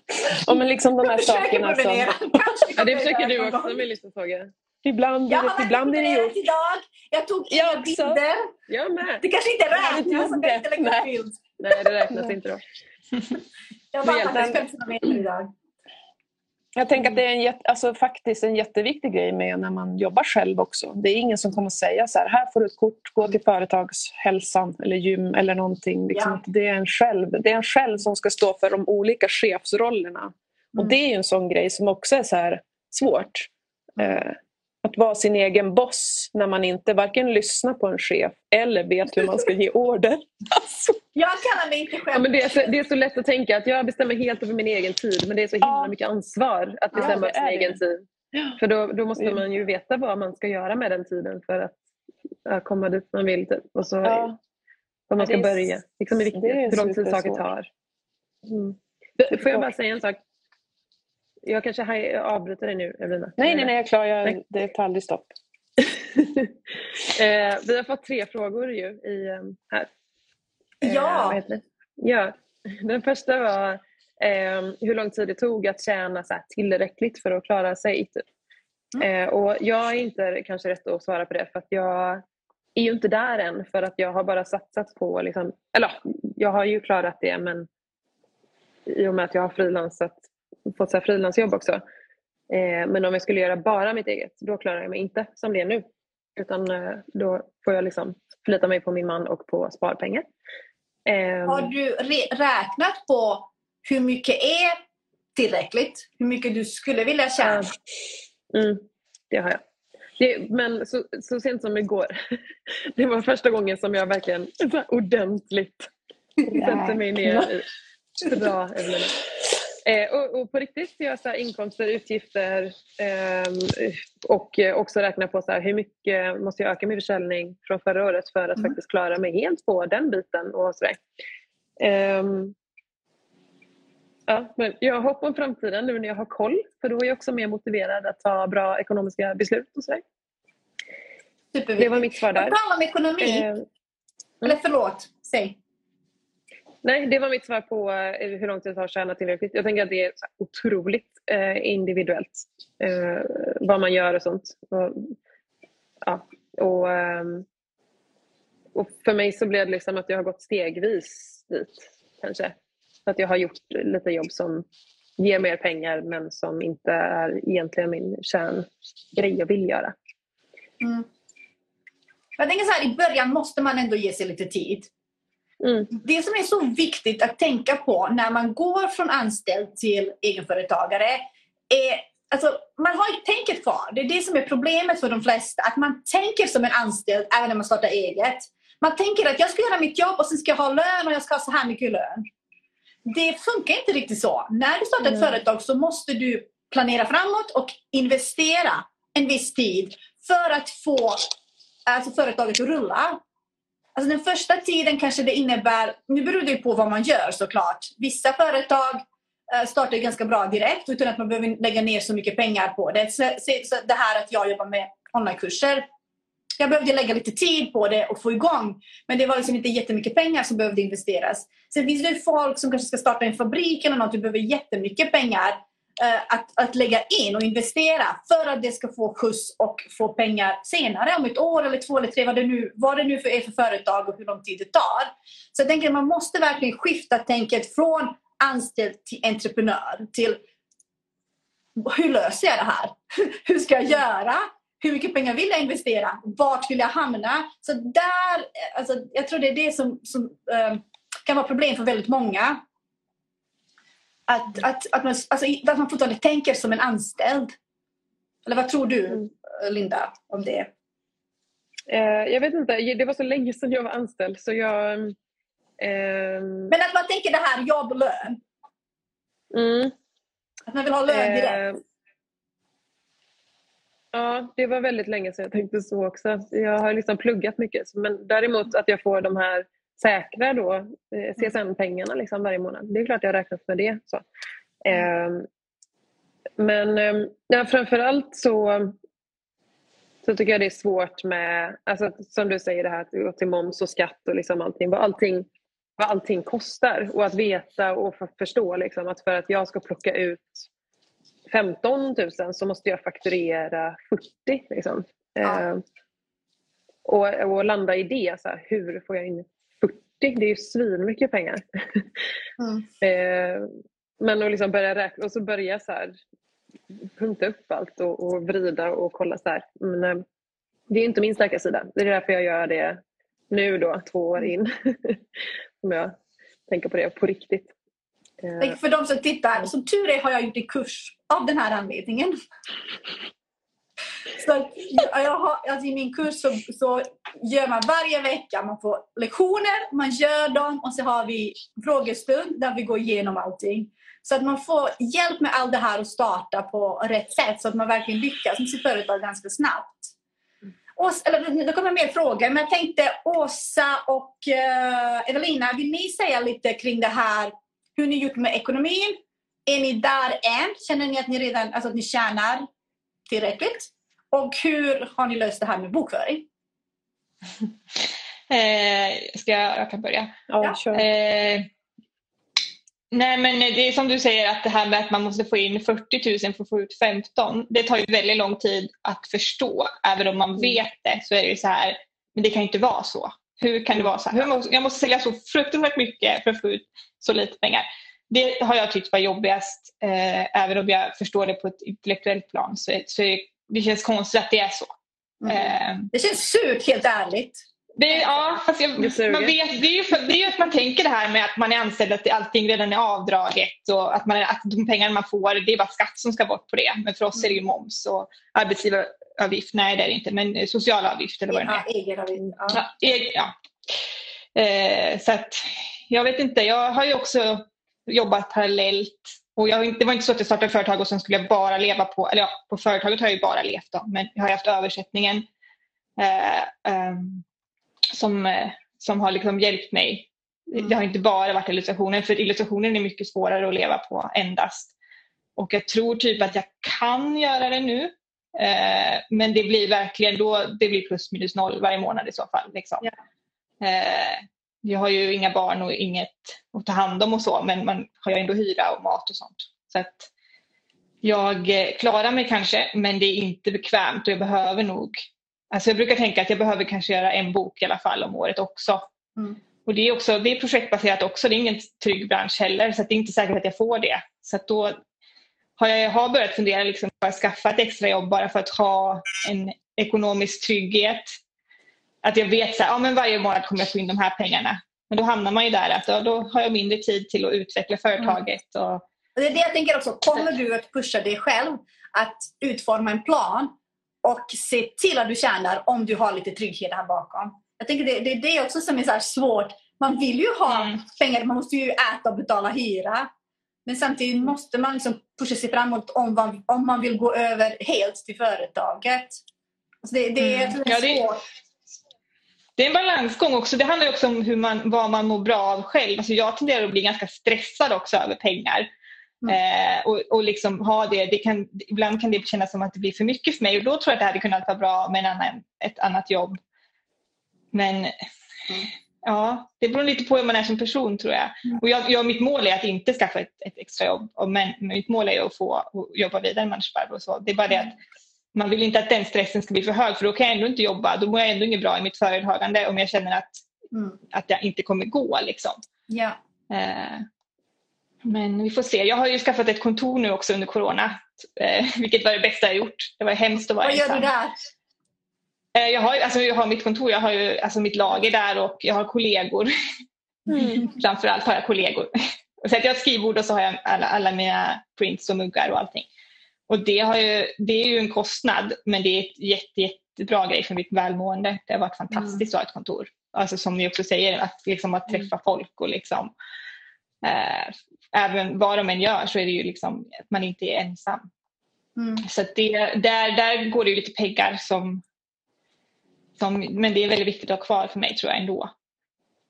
och men liksom de här Försöker sakerna som... Ja, det försöker du också med lite frågor. Ibland blir Jag det, har ibland blir det gjort. idag. Jag tog Jag inga också. bilder. Jag med. Det kanske inte räknas jag inte bild. Nej, det räknas inte då. Jag Men vandrade hjälp. 5 kilometer idag. Jag tänker att det är en jätte, alltså faktiskt en jätteviktig grej med när man jobbar själv också. Det är ingen som kommer säga så här, här får du ett kort, gå till företagshälsan eller gym eller någonting. Liksom. Ja. Det, är en själv, det är en själv som ska stå för de olika chefsrollerna. Och Mm. det är ju en sån grej som också är så svårt. Eh, att vara sin egen boss när man inte varken lyssnar på en chef eller vet hur man ska ge order. Alltså, Jag kallar mig inte själv Ja, men det, är så, det är så lätt att tänka att jag bestämmer helt över min egen tid men det är så himla Ja. mycket ansvar att Ja, bestämma det sin är det. egen tid. Ja. För då, då måste Mm. man ju veta vad man ska göra med den tiden för att ja, komma dit man vill. Typ. Och så ja. var man ska Ja, det är- börja. Liksom är viktigt, det är hur lång tid saker tar. Mm. Får jag bara säga en sak? Jag kanske avbryter dig nu Evelina. Nej, nej, nej, jag är klar. Jag, det tar aldrig stopp. eh, vi har fått tre frågor ju i, eh, här. Eh, Ja. vad heter det? Ja. Den första var eh, hur lång tid det tog att tjäna så här, tillräckligt för att klara sig. Typ. Mm. Eh, och jag är inte kanske rätt att svara på det för att jag är ju inte där än för att jag har bara satsat på, liksom, eller jag har ju klarat det men i och med att jag har frilansat, fått så frilansjobb också. Eh, men om jag skulle göra bara mitt eget, då klarar jag mig inte som det är nu. Utan eh, då får jag liksom förlita mig på min man och på sparpengar. Eh, har du räknat på hur mycket är tillräckligt? Hur mycket du skulle vilja tjäna? Mm, det har jag. Det, men så, så sent som igår, det var första gången som jag verkligen ordentligt sätter mig ner i Bra. Eh, och, och, på riktigt så inkomster, utgifter eh, och också räkna på så här, hur mycket måste jag öka min försäljning från förra året för att mm. faktiskt klara mig helt på den biten och sådär. Eh, ja, men jag har hopp om framtiden nu när jag har koll för då är jag också mer motiverad att ta bra ekonomiska beslut och sådär. Det var mitt svar där. På tal om ekonomi, eh, eller förlåt, säg. Nej, det var mitt svar på eh, hur lång tid det tar att tjäna tillräckligt. Jag tänker att det är otroligt eh, individuellt eh, vad man gör och sånt. Och, ja, och, ehm, och för mig så blev det liksom att jag har gått stegvis dit kanske. Att jag har gjort lite jobb som ger mer pengar men som inte är egentligen min kärngrej jag vill göra. Mm. Jag tänker så här, i början måste man ändå ge sig lite tid. Mm. Det som är så viktigt att tänka på när man går från anställd till egenföretagare är Alltså, man har ju tänket kvar. Det är det som är problemet för de flesta. Att man tänker som en anställd även när man startar eget. Man tänker att jag ska göra mitt jobb och sen ska jag ha lön och jag ska ha så här mycket lön. Det funkar inte riktigt så. När du startar ett mm. företag så måste du planera framåt och investera en viss tid för att få alltså, företaget att rulla. Alltså den första tiden kanske det innebär, nu beror det på vad man gör såklart. Vissa företag eh, startar ganska bra direkt utan att man behöver lägga ner så mycket pengar på det. Så, så det här att jag jobbar med onlinekurser. Jag behövde lägga lite tid på det och få igång. Men det var liksom inte jättemycket pengar som behövde investeras. Sen finns det folk som kanske ska starta en fabrik eller något. Du behöver jättemycket pengar Eh, att, att lägga in och investera för att det ska få skjuts och få pengar senare, om ett år eller två eller tre, vad det nu, vad det nu är för företag och hur lång tid det tar. Så jag tänker att man måste verkligen skifta tänket från anställd till entreprenör till hur löser jag det här? hur ska jag göra? Hur mycket pengar vill jag investera? Vart vill jag hamna? Så där, eh, alltså, jag tror det är det som, som um, kan vara problem för väldigt många. Att, att, att, man, alltså, att man fortfarande tänker som en anställd. Eller vad tror du, mm. Linda, om det? Eh, jag vet inte, det var så länge sedan jag var anställd så jag... Eh... Men att man tänker det här jobb, lön. Mm. Att man vill ha lön direkt. Eh... Ja, det var väldigt länge sedan jag tänkte så också. Jag har liksom pluggat mycket. Men däremot att jag får de här säkra då eh, CSN-pengarna liksom varje månad. Det är klart jag räknat med det. Så. Eh, men eh, ja, framförallt så, så tycker jag det är svårt med, alltså, som du säger det här att gå till moms och skatt och liksom allting, vad allting, vad allting kostar och att veta och förstå liksom, att för att jag ska plocka ut 15 000 så måste jag fakturera 40. Liksom. Ja. Eh, och, och landa i det, så här, hur får jag in 40, det är ju svinmycket pengar. Mm. eh, men att liksom börja räkna och så börja så här, punkta upp allt och, och vrida och kolla så här. Men, eh, det är inte min starka sida. Det är därför jag gör det nu då, två år in. Om jag tänker på det på riktigt. Eh. För de som tittar, som tur är har jag gjort en kurs av den här anledningen. Så jag har, alltså I min kurs så, så gör man varje vecka, man får lektioner, man gör dem och så har vi frågestund där vi går igenom allting. Så att man får hjälp med allt det här och starta på rätt sätt så att man verkligen lyckas med sitt företag ganska snabbt. Och, eller, det kommer mer frågor, men jag tänkte Åsa och uh, Evelina, vill ni säga lite kring det här, hur ni gjort med ekonomin? Är ni där än? Känner ni att ni redan alltså att ni tjänar tillräckligt? Och hur har ni löst det här med bokföring? eh, ska jag, jag kan börja. Ja, eh, Nej men det är som du säger att det här med att man måste få in 40 000 för att få ut 15. Det tar ju väldigt lång tid att förstå. Även om man mm. vet det så är det så här, men det kan ju inte vara så. Hur kan det vara så här? Jag måste sälja så fruktansvärt mycket för att få ut så lite pengar. Det har jag tyckt var jobbigast. Eh, även om jag förstår det på ett intellektuellt plan så, så det känns konstigt att det är så. Mm. Eh, det känns surt helt ärligt. Det, ja, fast jag, man vet, det, är ju för, det är ju att man tänker det här med att man är anställd, att allting redan är avdraget och att, man, att de pengar man får, det är bara skatt som ska bort på det. Men för oss är det ju moms och arbetsgivaravgift, nej det är det inte, men socialavgift eller vad det är. Ja. Ja. Ja, ja. Eh, så att, jag vet inte, jag har ju också jobbat parallellt och jag, det var inte så att jag startade företag och sen skulle jag bara leva på, eller ja, på företaget har jag ju bara levt då, men jag har haft översättningen. Eh, som, eh, som har liksom hjälpt mig. Mm. Det har inte bara varit illustrationen för illustrationen är mycket svårare att leva på endast. Och jag tror typ att jag kan göra det nu. Eh, men det blir verkligen då, det blir plus minus noll varje månad i så fall. Liksom. Ja. Eh, jag har ju inga barn och inget att ta hand om och så men man har ju ändå hyra och mat och sånt. Så att jag eh, klarar mig kanske men det är inte bekvämt och jag behöver nog Alltså jag brukar tänka att jag behöver kanske göra en bok i alla fall om året också. Mm. Och det är, också, det är projektbaserat också, det är ingen trygg bransch heller så det är inte säkert att jag får det. Så då har jag har börjat fundera liksom på att skaffa ett extrajobb bara för att ha en ekonomisk trygghet. Att jag vet att ja, varje månad kommer jag få in de här pengarna. Men då hamnar man ju där att ja, då har jag mindre tid till att utveckla företaget. Och... och det är det jag tänker också, kommer du att pusha dig själv att utforma en plan och se till att du tjänar om du har lite trygghet här bakom. Jag tänker det, det är det också som är så svårt. Man vill ju ha mm. pengar, man måste ju äta och betala hyra. Men samtidigt måste man liksom pusha sig framåt om man, om man vill gå över helt till företaget. Alltså det, det, mm. är ja, det, är en balansgång också. Det handlar också om hur man, vad man mår bra av själv. Alltså jag tenderar att bli ganska stressad också över pengar. Mm. Eh, och, och liksom ha det, det kan, ibland kan det kännas som att det blir för mycket för mig och då tror jag att det hade kunnat vara bra med en annan, ett annat jobb. Men mm. ja, det beror lite på hur man är som person tror jag. Mm. Och jag, jag, mitt mål är att inte skaffa ett, ett extra jobb och men, mitt mål är att få jobba vidare med Anders och så. Det är bara det att man vill inte att den stressen ska bli för hög för då kan jag ändå inte jobba. Då mår jag ändå inget bra i mitt företagande om jag känner att, mm. att jag inte kommer gå. Liksom. Ja. Eh, men vi får se. Jag har ju skaffat ett kontor nu också under corona. Eh, vilket var det bästa jag gjort. Det var hemskt att vara Vad ensam. gör du där? Eh, jag, har, alltså, jag har mitt kontor, jag har ju, alltså, mitt lager där och jag har kollegor. Mm. Framförallt har jag kollegor. Så att jag har ett skrivbord och så har jag alla, alla mina prints och muggar och allting. Och det, har ju, det är ju en kostnad men det är ett jätte, jättebra grej för mitt välmående. Det har varit fantastiskt mm. att ha ett kontor. Alltså som ni också säger, att, liksom, att träffa mm. folk och liksom, eh, även vad de än gör så är det ju liksom att man inte är ensam. Mm. Så det, där, där går det ju lite pengar som, som, men det är väldigt viktigt att ha kvar för mig tror jag ändå.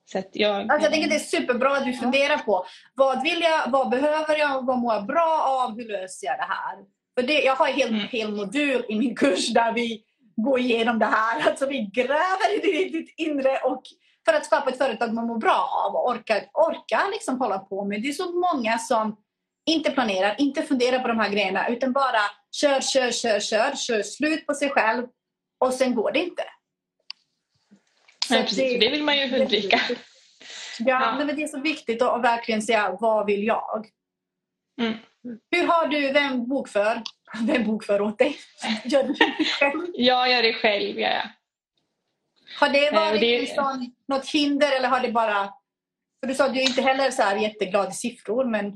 Så jag, alltså jag tänker det är superbra att du funderar på vad vill jag, vad behöver jag, vad mår jag bra av, hur löser jag det här? För det, jag har en hel, mm. hel modul i min kurs där vi går igenom det här. Alltså vi gräver i ditt inre och för att skapa ett företag man mår bra av och orkar, orkar liksom hålla på med. Det är så många som inte planerar, inte funderar på de här grejerna utan bara kör, kör, kör, kör, kör slut på sig själv och sen går det inte. Nej, precis, det, det vill man ju undvika. Ja, ja. Men det är så viktigt att verkligen säga vad vill jag? Mm. Hur har du, vem bokför? Vem bokför åt dig? Gör du det själv? Jag gör det själv, ja. Har det eh, varit det... Liksom något hinder eller har det bara... För du sa att du är inte heller så här jätteglad i siffror men...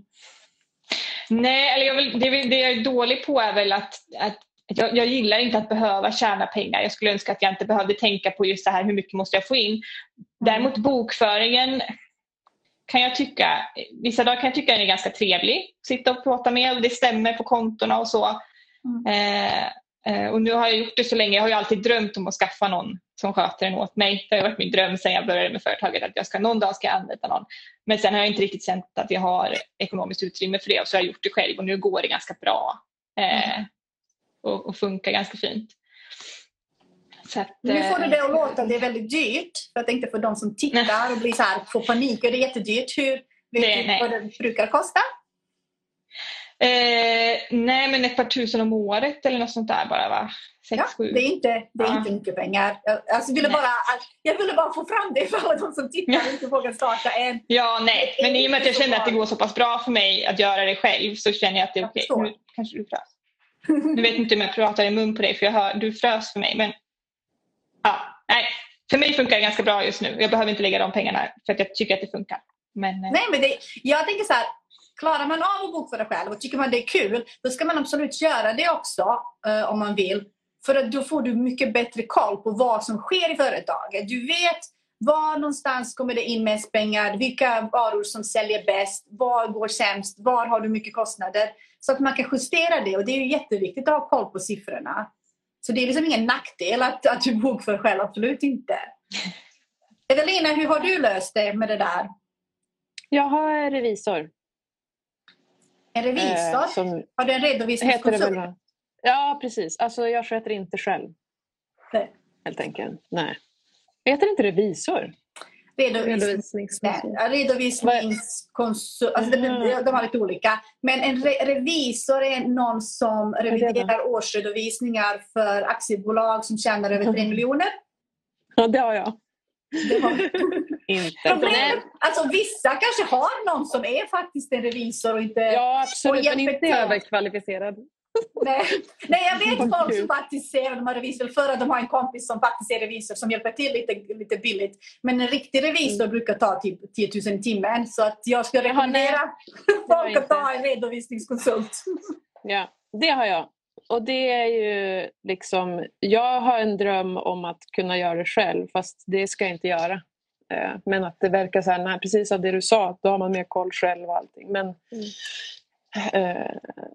Nej, eller jag vill, det, det jag är dålig på är väl att, att jag, jag, gillar inte att behöva tjäna pengar. Jag skulle önska att jag inte behövde tänka på just det här hur mycket måste jag få in. Däremot bokföringen kan jag tycka, vissa dagar kan jag tycka den är ganska trevlig. Sitta och prata med och det stämmer på kontona och så. Mm. Eh, Eh, och nu har jag gjort det så länge. Jag har ju alltid drömt om att skaffa någon som sköter den åt mig. Det har varit min dröm sedan jag började med företaget att jag ska någon dag ska jag anlita någon. Men sen har jag inte riktigt känt att jag har ekonomiskt utrymme för det och så har jag gjort det själv och nu går det ganska bra. Eh, och, och, funkar ganska fint. Att, nu får du det att låta det är väldigt dyrt. Jag tänkte för de som tittar och blir så här, får panik och det är jättedyrt. Hur, Vet Det- du vad det brukar kosta? Eh, nej, men ett par tusen om året eller något sånt där bara va? Sex, Ja, sju. det är inte, det är Ja. inte mycket pengar. Jag, alltså, ville Nej. bara, jag ville bara få fram det för de som tittar och inte vågar starta en. Ja, nej. Men i och med att jag kände att det går så pass bra för mig att göra det själv så känner jag att det är okej. förstår. Nu kanske du frös. Du vet inte om jag pratar i mun på dig för jag hör, du frös för mig. Men ja, nej. För mig funkar det ganska bra just nu. Jag behöver inte lägga de pengarna för att jag tycker att det funkar. Men, eh, Nej, men det, jag tänker så här, klarar man av att bokföra själv och tycker man det är kul, då ska man absolut göra det också eh, om man vill. För att då får du mycket bättre koll på vad som sker i företaget. Du vet var någonstans kommer det in mest pengar, vilka varor som säljer bäst, var går sämst, var har du mycket kostnader. Så att man kan justera det och det är ju jätteviktigt att ha koll på siffrorna. Så det är liksom ingen nackdel att, att du bokför själv, absolut inte. Evelina, hur har du löst det med det där? Jag har revisor. En revisor? eh, som Har du en redovisningskonsult? Ja, precis. Alltså jag sköter inte själv. Nej. Helt enkelt. Nej. Heter inte revisor? Redovisning. Redovisningskonsult. Ja, Redovisningskonsult. Alltså de, Mm. de har lite olika. Men en re revisor är någon som reviderar årsredovisningar för aktiebolag som tjänar över 3 miljoner. Ja, det har jag. Det var Inte. problemet. Alltså vissa kanske har någon som är faktiskt en revisor och inte... Ja, absolut. Och Men hjälper inte överkvalificerad. Nej. Nej, jag vet folk som faktiskt ser att de har revisor för att de har en kompis som faktiskt är revisor som hjälper till lite, lite billigt. Men en riktig revisor brukar ta typ 10 000 i timmen. Så att jag Mm. Nej. rekommendera folk att ta en redovisningskonsult. Ja, det har jag. Och det är ju liksom, jag har en dröm om att kunna göra det själv fast det ska jag inte göra. Eh, Men att det verkar så här, nej, precis av det du sa, då har man mer koll själv och allting. Men, eh,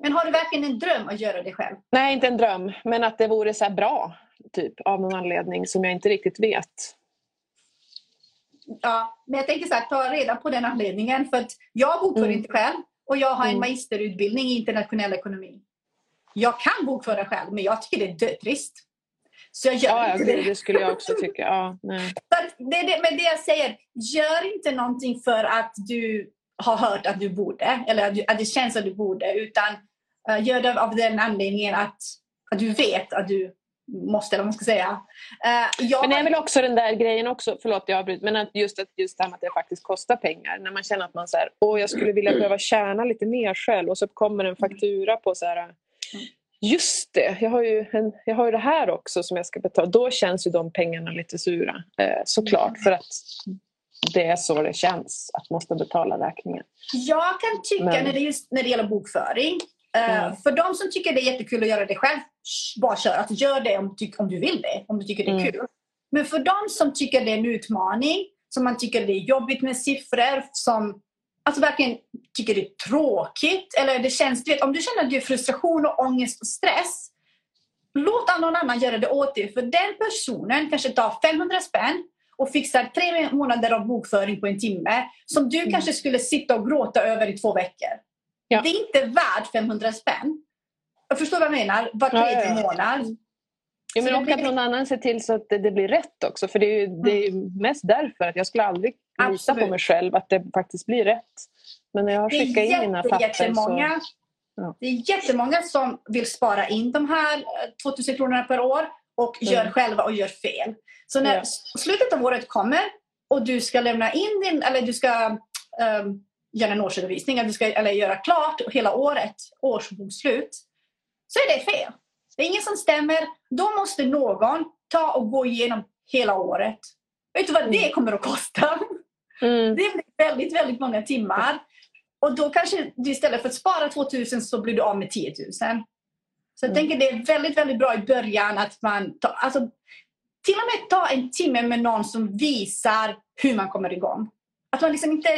Men har du verkligen en dröm att göra det själv? nej, inte en dröm, men att det vore så bra typ, av någon anledning som jag inte riktigt vet. Ja, men jag tänker så här, ta reda på den anledningen. För att jag bokför Mm. inte själv och jag har en Mm. magisterutbildning i internationell ekonomi. Jag kan bokföra själv, men jag tycker det är dötrist. Så jag gör Ja, inte det. det skulle jag också tycka. Ja, nej. Att det, det, men det jag säger, gör inte någonting för att du har hört att du borde eller att, du, att det känns att du borde utan eh, gör det av den anledningen att, att du vet att du måste, eller vad man ska säga. Eh, jag, Men det är väl också den där grejen också, förlåt jag avbryter, men att just, att, just det här med att det faktiskt kostar pengar. När man känner att man så här, åh jag skulle vilja behöva tjäna lite mer själv och så kommer en faktura på så här, just det, jag har, ju en, jag har ju det här också som jag ska betala. Då känns ju de pengarna lite sura, eh, såklart, för att det är så det känns att måste betala räkningen. jag kan tycka Men- när, det just, när det gäller bokföring, eh, Mm. för de som tycker det är jättekul att göra det själv, bara kör. Alltså, gör det om, du om du vill det, om du tycker det är Mm. kul. Men för de som tycker det är en utmaning, som man tycker det är jobbigt med siffror, som alltså verkligen tycker det är tråkigt, eller det känns, du vet, om du känner att det är frustration och ångest och stress, låt någon annan göra det åt dig. För den personen kanske tar 500 spänn och fixar tre månader av bokföring på en timme som du Mm. kanske skulle sitta och gråta över i två veckor. Ja. Det är inte värt 500 spänn. Jag förstår vad jag menar. Var tredje ja, ja. månad. Ja, men och blir- att någon annan ser till så att det, det blir rätt också. För det är ju, det är mest därför att jag skulle aldrig lita på mig själv att det faktiskt blir rätt. Men när jag har skickat in mina papper jättemånga, så... Ja. det är jättemånga som vill spara in de här eh, 2000 kronorna per år och Mm. gör själva och gör fel. Så när Ja. s- slutet av året kommer och du ska lämna in din, eller du ska ehm, göra en årsredovisning, eller, du ska, eller göra klart hela året, årsbokslut, så är det fel. Det är ingen som stämmer. Då måste någon ta och gå igenom hela året. Vet du vad det Mm. kommer att kosta? Mm. Det blir väldigt, väldigt många timmar. Och då kanske du istället för att spara 2000 så blir du av med 10 000. Så jag Mm. tänker det är väldigt, väldigt bra i början att man tar, alltså, till och med ta en timme med någon som visar hur man kommer igång. Att man liksom inte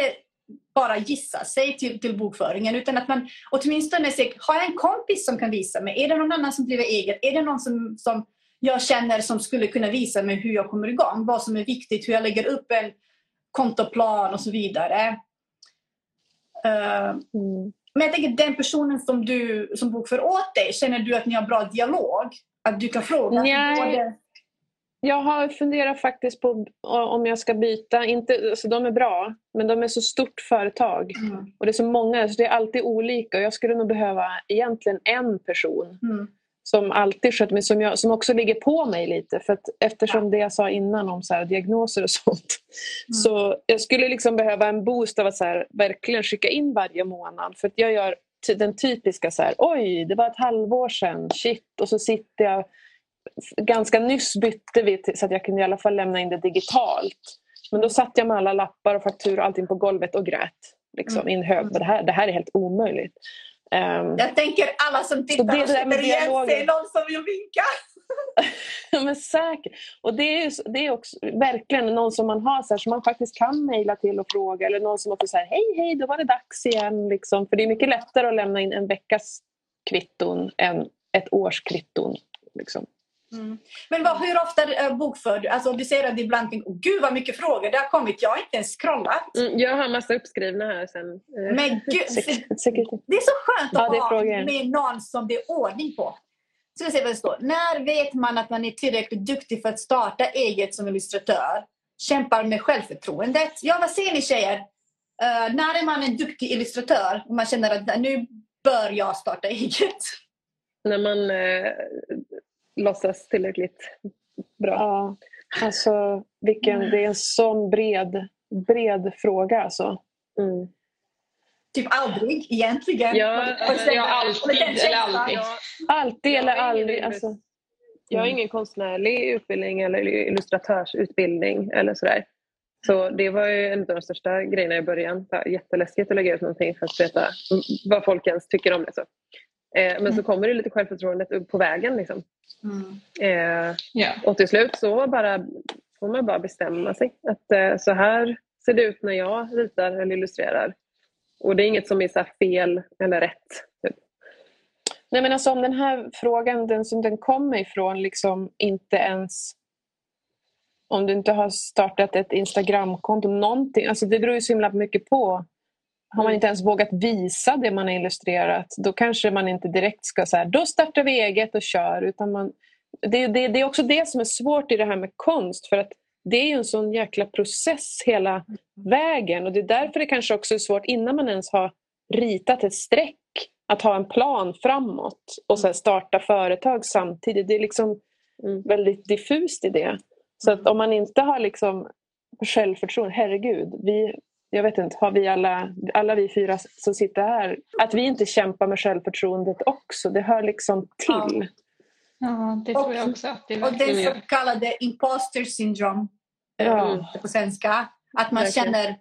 bara gissar sig till, till bokföringen utan att man åtminstone ser, har jag en kompis som kan visa mig? Är det någon annan som driver eget? Är det någon som, som jag känner som skulle kunna visa mig hur jag kommer igång? Vad som är viktigt, hur jag lägger upp en kontoplan och så vidare. Eh, Mm. Men jag tänker den personen som du som bokför åt dig, känner du att ni har bra dialog? Att du kan fråga? Nej. jag har funderat faktiskt på om jag ska byta. Inte, alltså de är bra, men de är så stort företag. Mm. Och det är så många, så det är alltid olika. Och jag skulle nog behöva egentligen en person Mm. Som alltid sköter mig, som, jag, som också ligger på mig lite. För att eftersom det jag sa innan om så här, diagnoser och sånt. Så jag skulle liksom behöva en boost av att så här, verkligen skicka in varje månad. För att jag gör den typiska så här, oj det var ett halvår sedan, shit. Och så sitter jag, ganska nyss bytte vi så att jag kunde i alla fall lämna in det digitalt. Men då satt jag med alla lappar och fakturor och allting på golvet och grät. Liksom, Mm. i en hög. Men Det, här, det här är helt omöjligt. Ehm, Jag tänker alla som tittar och känner igen sig, någon som vill vinka. Men säkert. Och det är, ju det är också verkligen någon som man har så här, som man faktiskt kan mejla till och fråga. Eller någon som också säger hej hej, då var det dags igen. Liksom. För det är mycket lättare att lämna in en veckas kvitton än ett års kvitton. Liksom. Mm. Men vad, hur ofta äh, bokför du? Alltså, du säger att det ibland tänker oh, gud vad mycket frågor det har kommit. Jag har inte ens scrollat. Mm, jag har massa uppskrivna här sen. Eh, Men gud, det är så skönt Ja, att är ha med någon som det är ordning på. Så jag vad det står. När vet man att man är tillräckligt duktig för att starta eget som illustratör? Kämpar med självförtroendet. Ja, vad säger ni tjejer? Uh, när är man en duktig illustratör? Och man känner att nu bör jag starta eget. När man eh, låtsas tillräckligt bra. Ja, alltså, vilken, det är en sån bred, bred fråga. Alltså. Mm. Typ aldrig egentligen. Ja, Och sen- ja, alltid eller aldrig. Alltid Jag eller aldrig. Alltså. Jag har Mm. ingen konstnärlig utbildning eller illustratörsutbildning eller sådär. Så det var ju en av de största grejerna i början. Jätteläskigt att lägga ut någonting för att veta vad folk ens tycker om det. Så. Eh, men så kommer det lite självförtroendet upp på vägen. Liksom. Mm. Eh, Ja. och till slut så bara, får man bara bestämma sig. Att eh, så här ser det ut när jag ritar eller illustrerar. Och det är inget som är så fel eller rätt. Typ. Nej, men alltså, om den här frågan, den som den kommer ifrån, liksom inte ens... Om du inte har startat ett Instagramkonto, någonting. Alltså, det beror ju så himla mycket på. Har man inte ens vågat visa det man har illustrerat, då kanske man inte direkt ska säga då startar vi eget och kör. Utan man, det, det, det är också det som är svårt i det här med konst. För att det är ju en sån jäkla process hela vägen. Och det är därför det kanske också är svårt innan man ens har ritat ett streck att ha en plan framåt och sen starta företag samtidigt. Det är liksom Mm. väldigt diffust i det. Så att om man inte har liksom självförtroende, herregud. Vi, jag vet inte, har vi alla, alla vi fyra som sitter här, att vi inte kämpar med självförtroendet också. Det hör liksom till. Ja, det tror jag också att det Och den verkligen så kallade imposter syndrome Ja. eh, på svenska. Att man Verkligen. känner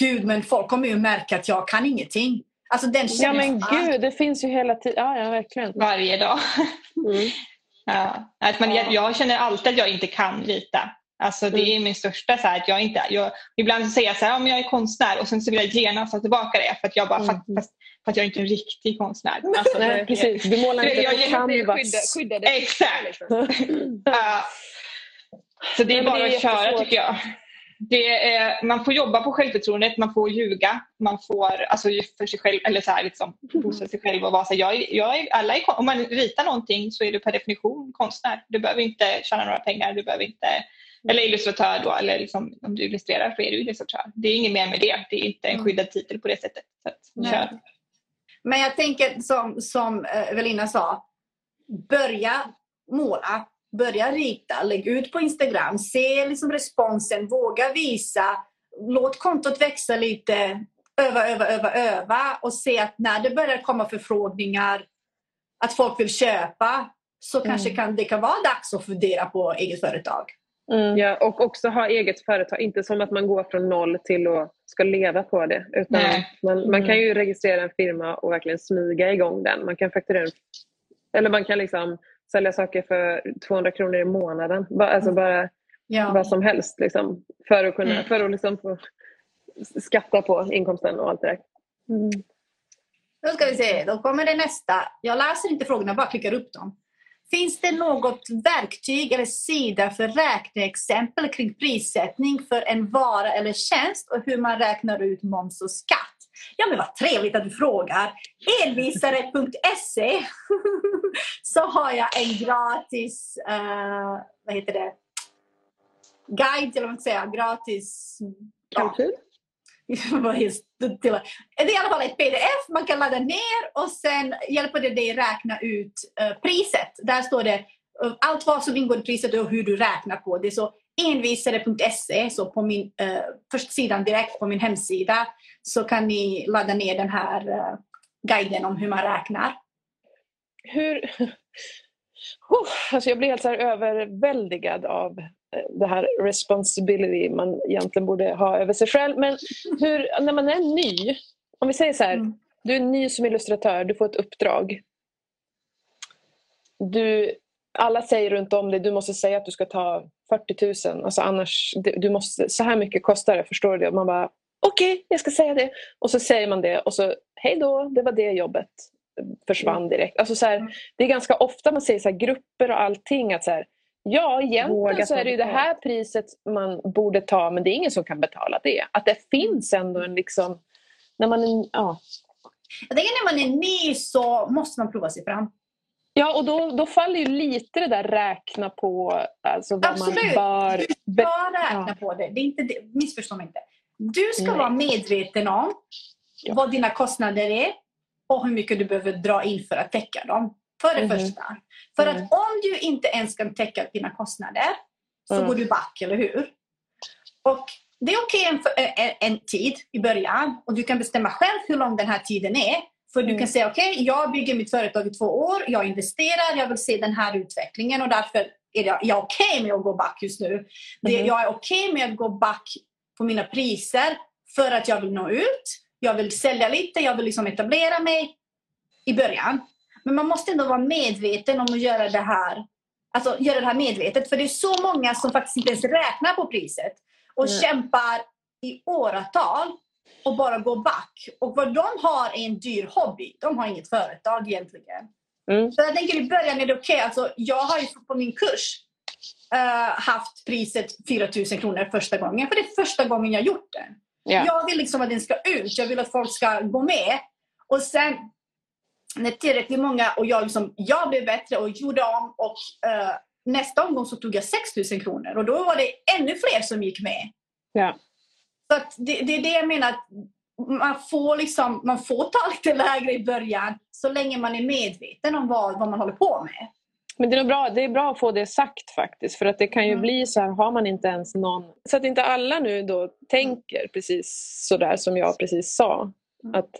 Gud, men folk kommer ju märka att jag kan ingenting. Alltså den Ja men gud, det finns ju hela tiden. Ja, ja verkligen. varje dag. Mm. Ja. Att man, jag, jag känner alltid att jag inte kan rita. Alltså det är min största så här, att jag inte, jag, ibland så säger jag så här, ja, men jag är konstnär och sen så vill jag genast ta tillbaka det för att jag bara, Mm. fast, för att jag är inte en riktig konstnär. Alltså, Nej, precis. Du målar inte Jag- på canvas. Skydda, skyddade Exakt. Ja. så det är Nej, bara det är att köra tycker jag. Det är, man får jobba på självförtroendet, man får ljuga, man får alltså, för sig själv, eller så här, liksom, boosta sig själv och vara så här, jag, är- jag är, alla är, om man ritar någonting så är du per definition konstnär. Du behöver inte tjäna några pengar, du behöver inte, eller illustratör då, eller liksom, om du illustrerar så är du illustratör. Det är inget mer med det, det är inte en skyddad titel på det sättet. Så. Men jag tänker som, som eh, Evelina sa, börja måla, börja rita, lägg ut på Instagram, se liksom responsen, våga visa, låt kontot växa lite, öva, öva, öva, öva och se att när det börjar komma förfrågningar att folk vill köpa så kanske kan, det kan vara dags att fundera på eget företag. Mm. Ja, och också ha eget företag. Inte som att man går från noll till att ska leva på det. Utan man, man kan ju registrera en firma och verkligen smyga igång den. Man kan fakturera eller man kan liksom sälja saker för 200 kronor i månaden. Ba, alltså bara Ja. vad som helst. Liksom, för att, kunna, Mm. för att liksom få skatta på inkomsten och allt det där. Mm. Då ska vi se, då kommer det nästa. Jag läser inte frågorna, bara klickar upp dem. Finns det något verktyg eller sida för räkneexempel kring prissättning för en vara eller tjänst och hur man räknar ut moms och skatt? Ja men vad trevligt att du frågar. Elvisare.se så har jag en gratis, uh, vad heter det, guide, eller vad man ska säga, gratis Kalkyl? Ja. det är i alla fall ett pdf man kan ladda ner och sen hjälper det dig räkna ut eh, priset. Där står det eh, allt vad som ingår i priset och hur du räknar på det. Så envisare.se, så på min uh, första sidan direkt på min hemsida så kan ni ladda ner den här uh, guiden om hur man räknar. Hur... Oh, alltså jag blir helt så överväldigad av det här responsibility man egentligen borde ha över sig själv. Men hur, när man är ny, om vi säger så här, mm. du är ny som illustratör, du får ett uppdrag. Du, alla säger runt om dig, du måste säga att du ska ta 40 000, alltså annars, du måste, så här mycket kostar det, förstår du? Och man bara, okej, okay, jag ska säga det. Och så säger man det och så, hej då, det var det jobbet försvann mm. direkt. Alltså så här, det är ganska ofta man säger så här, grupper och allting att så här, ja egentligen så är det ju det här priset man borde ta men det är ingen som kan betala det. Att det finns ändå en liksom, när man är, ja. Jag tänker när man är ny så måste man prova sig fram. Ja och då, då faller ju lite det där räkna på alltså vad Absolut. man bör... Du ska räkna ja. på det. det, är inte det. Missförstå mig inte. Du ska Nej. vara medveten om ja. vad dina kostnader är och hur mycket du behöver dra in för att täcka dem. För det mm. första. För mm. att om du inte ens kan täcka dina kostnader så mm. går du back, eller hur? Och det är okej okay en, en, en, tid i början och du kan bestämma själv hur lång den här tiden är. För du kan mm. säga okej, okay, jag bygger mitt företag i två år, jag investerar, jag vill se den här utvecklingen och därför är jag, jag okej okay med att gå back just nu. Det, mm. jag är okej med att gå back på mina priser för att jag vill nå ut jag vill sälja lite, jag vill liksom etablera mig i början. Men man måste ändå vara medveten om att göra det här Alltså göra det här medvetet. För det är så många som faktiskt inte ens räknar på priset. Och mm. kämpar i åratal och bara går back. Och vad de har är en dyr hobby. De har inget företag egentligen. Mm. Så jag tänker i början är det okej. Okay. Alltså, jag har ju på min kurs uh, haft priset 4 000 kronor första gången. För det är första gången jag gjort den. Yeah. Jag vill liksom att den ska ut. Jag vill att folk ska gå med. Och sen när tillräckligt många och jag, liksom, jag blev bättre och gjorde om och uh, nästa omgång så tog jag 6 000 kronor och då var det ännu fler som gick med. Yeah. Så det, det, är det jag menar. Man får, liksom, man får ta lite lägre i början så länge man är medveten om vad, vad man håller på med. Men det är, bra, det är bra att få det sagt faktiskt för att det kan ju mm. bli så här, har man inte ens någon... Så att inte alla nu då tänker precis sådär som jag precis sa. Mm. Att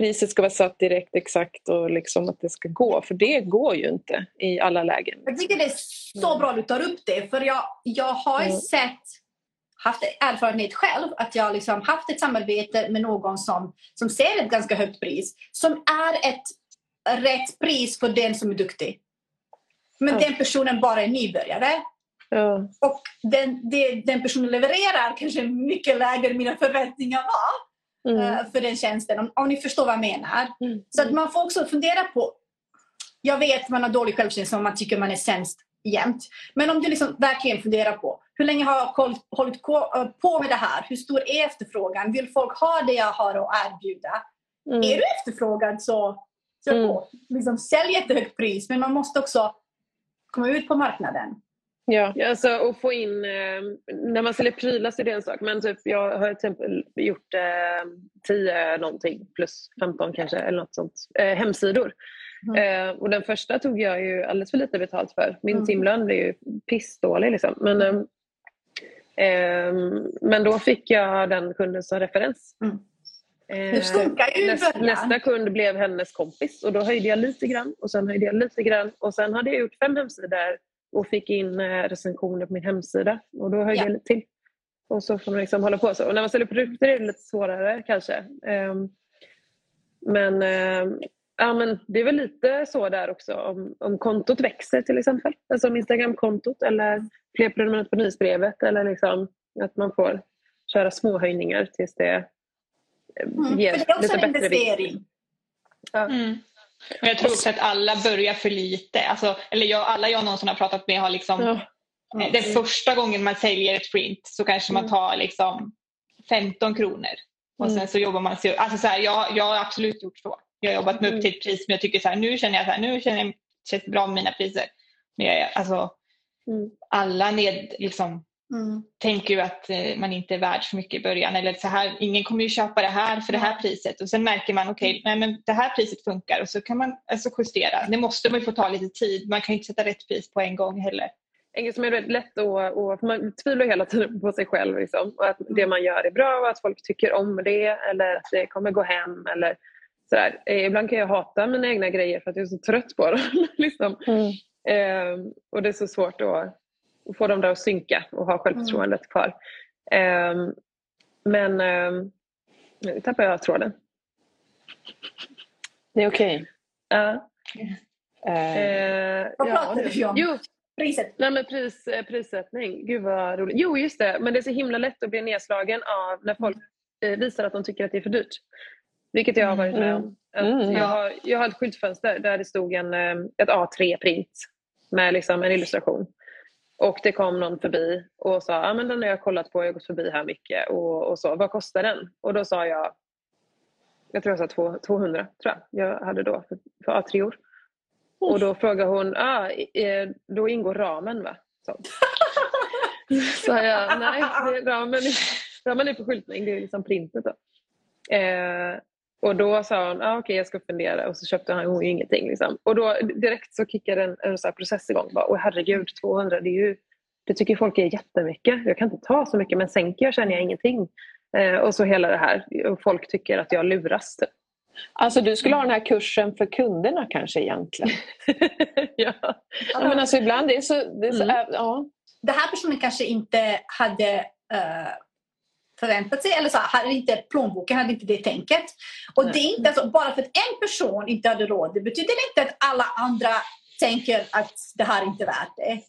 priset ska vara satt direkt exakt och liksom att det ska gå. För det går ju inte i alla lägen. Jag tycker det är så mm. bra att du tar upp det för jag, jag har mm. sett haft erfarenhet själv att jag liksom haft ett samarbete med någon som, som ser ett ganska högt pris som är ett rätt pris för den som är duktig. Men ja. den personen bara är nybörjare. Ja. Och den, den personen levererar kanske mycket lägre än mina förväntningar var. Mm. Uh, för den tjänsten. Om, om, ni förstår vad jag menar. Mm. Så att man får också fundera på. Jag vet att man har dålig självkänsla om man tycker man är sämst jämt. Men om du liksom verkligen funderar på hur länge har jag hållit eh, på med det här? Hur stor är efterfrågan? Vill folk ha det jag har att erbjuda? Mm. Är du efterfrågad så, så mm. liksom, sälj ett högt pris. Men man måste också komma ut på marknaden. Ja, alltså att få in, eh, när man säljer prylar så är det en sak men typ, jag har till exempel gjort eh, 10 någonting plus 15 kanske eller något sånt, eh, hemsidor. Mm. Eh, och den första tog jag ju alldeles för lite betalt för. Min mm. timlön blev ju pissdålig liksom. Men, eh, eh, men då fick jag den kunden som referens. Mm. Eh, nästa, nästa kund blev hennes kompis och då höjde jag lite grann och sen höjde jag lite grann och sen hade jag gjort fem hemsidor och fick in eh, recensioner på min hemsida och då höjde ja. jag lite till. Och så får man liksom hålla på så. Och när man säljer produkter är det lite svårare kanske. Um, men, um, ja, men det är väl lite så där också om, om kontot växer till exempel. Alltså om Instagramkontot eller fler prenumeranter på nyhetsbrevet eller liksom att man får köra små höjningar tills det Mm, ger för det är också en investering. Ja. Mm. Jag tror också att alla börjar för lite. Alltså, eller jag, alla jag någonsin har pratat med har liksom ja. Mm. Den första gången man säljer ett print så kanske man mm. tar liksom 15 kronor. Och sen mm. så jobbar man sig alltså så här, jag, jag har absolut gjort så. Jag har jobbat mig upp till ett pris men jag tycker så här, nu känner jag så här, nu känner jag känns bra med mina priser. Men jag, alltså, alla ned, liksom, mm. tänker ju att eh, man inte är värd så mycket i början. Eller så här, ingen kommer ju köpa det här för det här priset. Och sen märker man okej, okay, men det här priset funkar och så kan man alltså justera. Det måste man ju få ta lite tid. Man kan ju inte sätta rätt pris på en gång heller. En som är väldigt lätt att, och, man tvivlar hela tiden på sig själv. Liksom, och att det man gör är bra och att folk tycker om det eller att det kommer gå hem. Eller sådär. Eh, ibland kan jag hata mina egna grejer för att jag är så trött på dem. liksom. mm. eh, och det är så svårt att, att få dem där att synka och ha självförtroendet kvar. Eh, men eh, nu tappar jag tråden. Det är okej. Okay. Ja. Uh, Vad pratade vi om? Jo, Priset? Nej men pris, eh, prissättning, gud vad roligt. Jo just det, men det är så himla lätt att bli nedslagen av när folk eh, visar att de tycker att det är för dyrt. Vilket jag har varit med om. Mm. mm. Jag, har, jag har ett skyltfönster där det stod en, eh, ett A3-print med liksom en illustration. Och det kom någon förbi och sa ah, men den har jag kollat på, jag har gått förbi här mycket. Och, och så, vad kostar den? Och då sa jag, jag tror jag sa 200 tror jag, jag hade då för, för A3-or. Och då frågade hon, ah, då ingår ramen va? Så sa jag, nej, ramen, ramen är på skyltning, det är liksom printet då. Eh, och då sa hon, ah, okej okay, jag ska fundera och så köpte hon ju ingenting. Liksom. Och då direkt så kickade en, en så process igång. Bara, Åh herregud, 200, det, är ju, det tycker folk är jättemycket. Jag kan inte ta så mycket men sänker jag känner jag ingenting. Eh, och så hela det här. Och folk tycker att jag luras. Typ. Alltså du skulle ha den här kursen för kunderna kanske egentligen? ja. ja. men alltså ibland det är så... Det är så mm. ja. Den här personen kanske inte hade uh, förväntat sig eller så hade inte plånboken, hade inte det tänket. Och Nej. det är inte alltså, bara för att en person inte hade råd, det betyder inte att alla andra tänker att det här inte är värt det.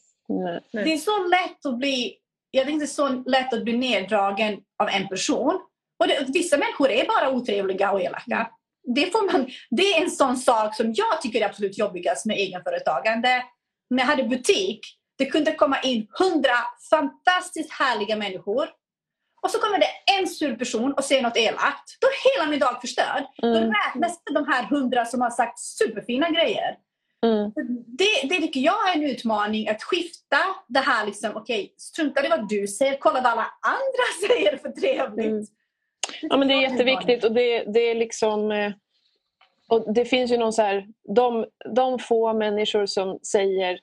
Nej. Det är så lätt att bli jag tänkte så lätt att bli neddragen av en person. Och det, vissa människor är bara otrevliga och elaka det, får man, det är en sån sak som jag tycker är absolut jobbigast med egenföretagande. När jag hade butik, det kunde komma in hundra fantastiskt härliga människor och så kommer det en sur person och säger något elakt. Då är hela min dag förstörd. Mm. Då räknas de här hundra som har sagt superfina grejer. Mm. Det, det tycker jag är en utmaning, att skifta det här. Liksom, Okej, okay, strunta i vad du säger, kolla vad alla andra säger för trevligt. Mm. Ja, men det är jätteviktigt och det, det är liksom... Eh, och det finns ju någon så här, de, de få människor som säger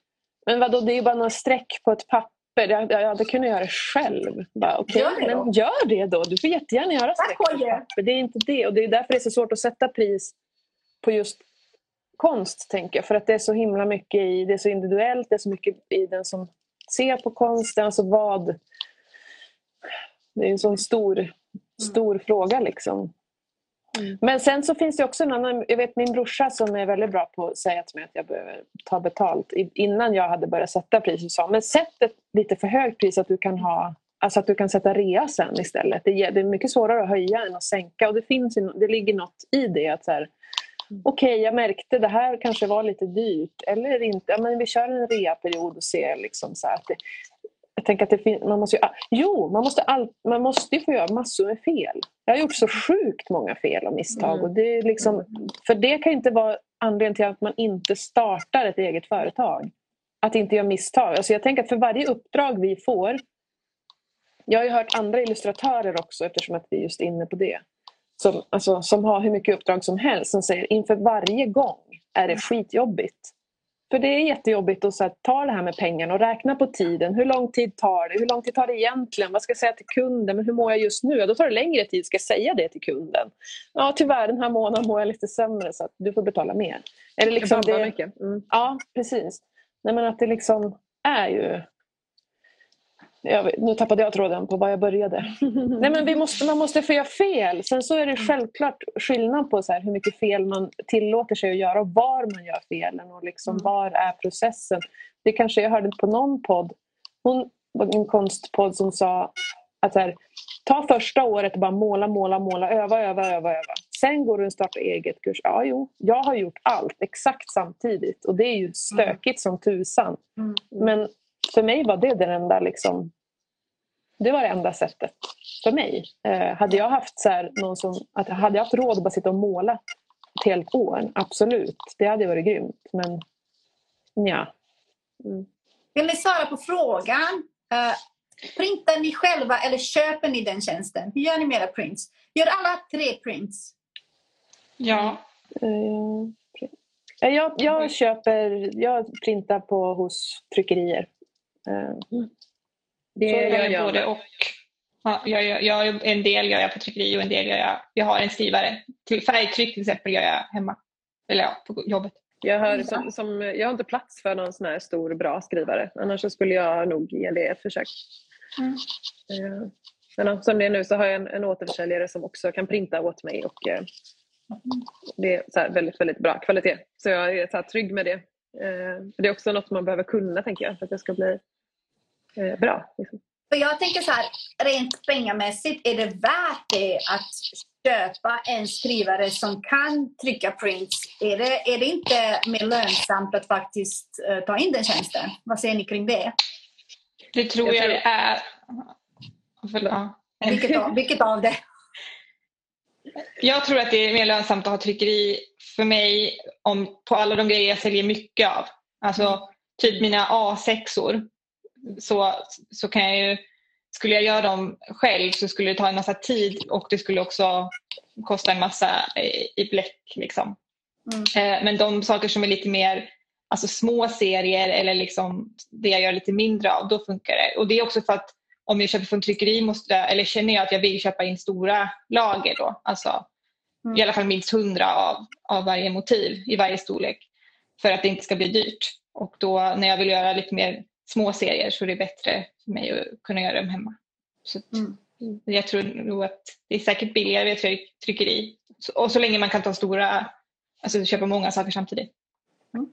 men vadå, det är ju bara några streck på ett papper. Jag, jag hade kunnat göra det själv. Bara, okay, gör det men gör det då. Du får jättegärna göra streck. Det är inte det. Och det är därför det är så svårt att sätta pris på just konst, tänker jag. För att det är så himla mycket i, det är så individuellt, det är så mycket i den som ser på konsten. Alltså vad... Det är en sån stor stor mm. fråga. Liksom. Mm. Men sen så finns det också en annan, jag vet min brorsa som är väldigt bra på att säga till mig att jag behöver ta betalt. Innan jag hade börjat sätta pris så sa men sätt ett lite för högt pris att du kan ha Alltså att du kan sätta rea sen istället. Det är, mycket svårare att höja än att sänka och det, finns, det ligger något i det. att så här, mm. Okej, okay, jag märkte det här kanske var lite dyrt eller inte. Ja, men vi kör en reaperiod och ser liksom så att det, tänker att det finns, man måste ju, jo, man måste, all, man måste ju få göra massor med fel. Jag har gjort så sjukt många fel och misstag. Mm. Och det är liksom, för det kan inte vara anledningen till att man inte startar ett eget företag. Att inte göra misstag. Alltså jag tänker att för varje uppdrag vi får jag har ju hört andra illustratörer också eftersom att vi är just inne på det. Som, alltså, som har hur mycket uppdrag som helst som säger inför varje gång är det skitjobbigt. För det är jättejobbigt att så här, ta det här med pengarna och räkna på tiden. Hur lång tid tar det? Hur lång tid tar det egentligen? Vad ska jag säga till kunden? Men hur mår jag just nu? Ja, då tar det längre tid. Ska jag säga det till kunden? Ja, tyvärr den här månaden mår jag lite sämre så att du får betala mer. Eller liksom det, mycket. Mm. Ja, precis. Nej, men att det liksom är ju Vet, nu tappade jag tråden på var jag började. Nej, men vi måste, man måste få göra fel. Sen så är det självklart skillnad på så här, hur mycket fel man tillåter sig att göra och var man gör felen och liksom, mm. var är processen. Det kanske jag hörde på någon podd, hon en konstpodd som sa att här, ta första året och bara måla, måla, måla, öva, öva, öva, öva. Sen går du en starta eget-kurs. Ja, jo, jag har gjort allt exakt samtidigt och det är ju stökigt mm. som tusan. Mm. Men för mig var det den enda liksom, det var det enda sättet för mig. Eh, hade jag haft så här, någon som, att, hade jag haft råd att bara sitta och måla ett helt år, absolut, det hade varit grymt. Men ja. Mm. Vill ni svara på frågan? Uh, Printar ni själva eller köper ni den tjänsten? Hur gör ni med era prints? Gör alla tre prints? Ja. Uh, jag, jag köper, jag printar på hos tryckerier. Det gör jag både och. Ja, jag, jag, jag, en del gör jag på tryckeri och en del gör jag... Jag har en skrivare. Färgtryck till exempel gör jag hemma. Eller ja, på jobbet. Jag, hör som, som, jag har inte plats för någon sån här stor bra skrivare. Annars skulle jag nog ge det ett försök. Mm. Uh, men som det är nu så har jag en, en återförsäljare som också kan printa åt mig. Och, uh, det är så väldigt, väldigt bra kvalitet. Så jag är så trygg med det. Uh, det är också något man behöver kunna tänker jag för att det ska bli bra. Liksom. För jag tänker så här, rent pengamässigt, är det värt det att köpa en skrivare som kan trycka prints? Är det, är det inte mer lönsamt att faktiskt uh, ta in den tjänsten? Vad säger ni kring det? Det tror jag, det är. Vilket av, vilket av det? Jag tror att det är mer lönsamt att ha tryckeri för mig om, på alla de grejer jag säljer mycket av. Alltså typ mina A6or så, så kan jag ju, skulle jag göra dem själv så skulle det ta en massa tid och det skulle också kosta en massa i, i bläck. Liksom. Mm. Eh, men de saker som är lite mer alltså små serier eller liksom det jag gör lite mindre av, då funkar det. Och det är också för att om jag köper från tryckeri måste eller känner jag att jag vill köpa in stora lager då, alltså mm. i alla fall minst hundra av, av varje motiv i varje storlek för att det inte ska bli dyrt. Och då när jag vill göra lite mer små serier så är det bättre för mig att kunna göra dem hemma. Så mm. Jag tror nog att det är säkert billigare via tryckeri. Och så länge man kan ta stora, alltså köpa många saker samtidigt. Mm.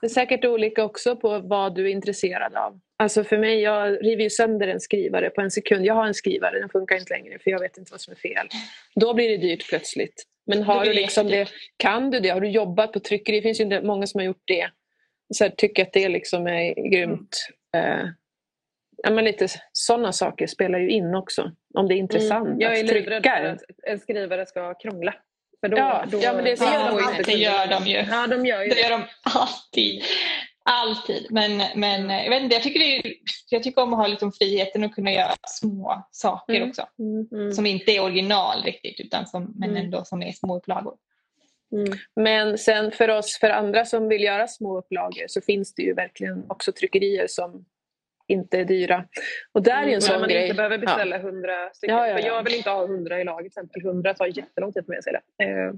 Det är säkert olika också på vad du är intresserad av. Alltså för mig, jag river ju sönder en skrivare på en sekund. Jag har en skrivare, den funkar inte längre för jag vet inte vad som är fel. Då blir det dyrt plötsligt. Men har du liksom det, kan du det? Har du jobbat på tryckeri? Det finns ju många som har gjort det så här, tycker att det liksom är grymt. Mm. Eh, ja, men lite sådana saker spelar ju in också. Om det är intressant mm. Jag är livrädd för att en skrivare ska krångla. För då, ja, då, ja, men det, det, gör de, alltid. det gör de ju. Ja, de gör ju det. gör de alltid. Alltid. Men, men jag, vet inte, jag, tycker det, jag tycker om att ha liksom friheten att kunna göra små saker mm. också. Mm. mm. Som inte är original riktigt utan som, men mm. ändå som är små upplagor. Mm. Men sen för oss, för andra som vill göra små upplagor så finns det ju verkligen också tryckerier som inte är dyra. Och där är en mm, sån man grej. inte behöver beställa hundra ja. stycken. Ja, ja, jag vill inte ha hundra i lag till exempel. Hundra tar jättelång tid för mig att sälja. Eh,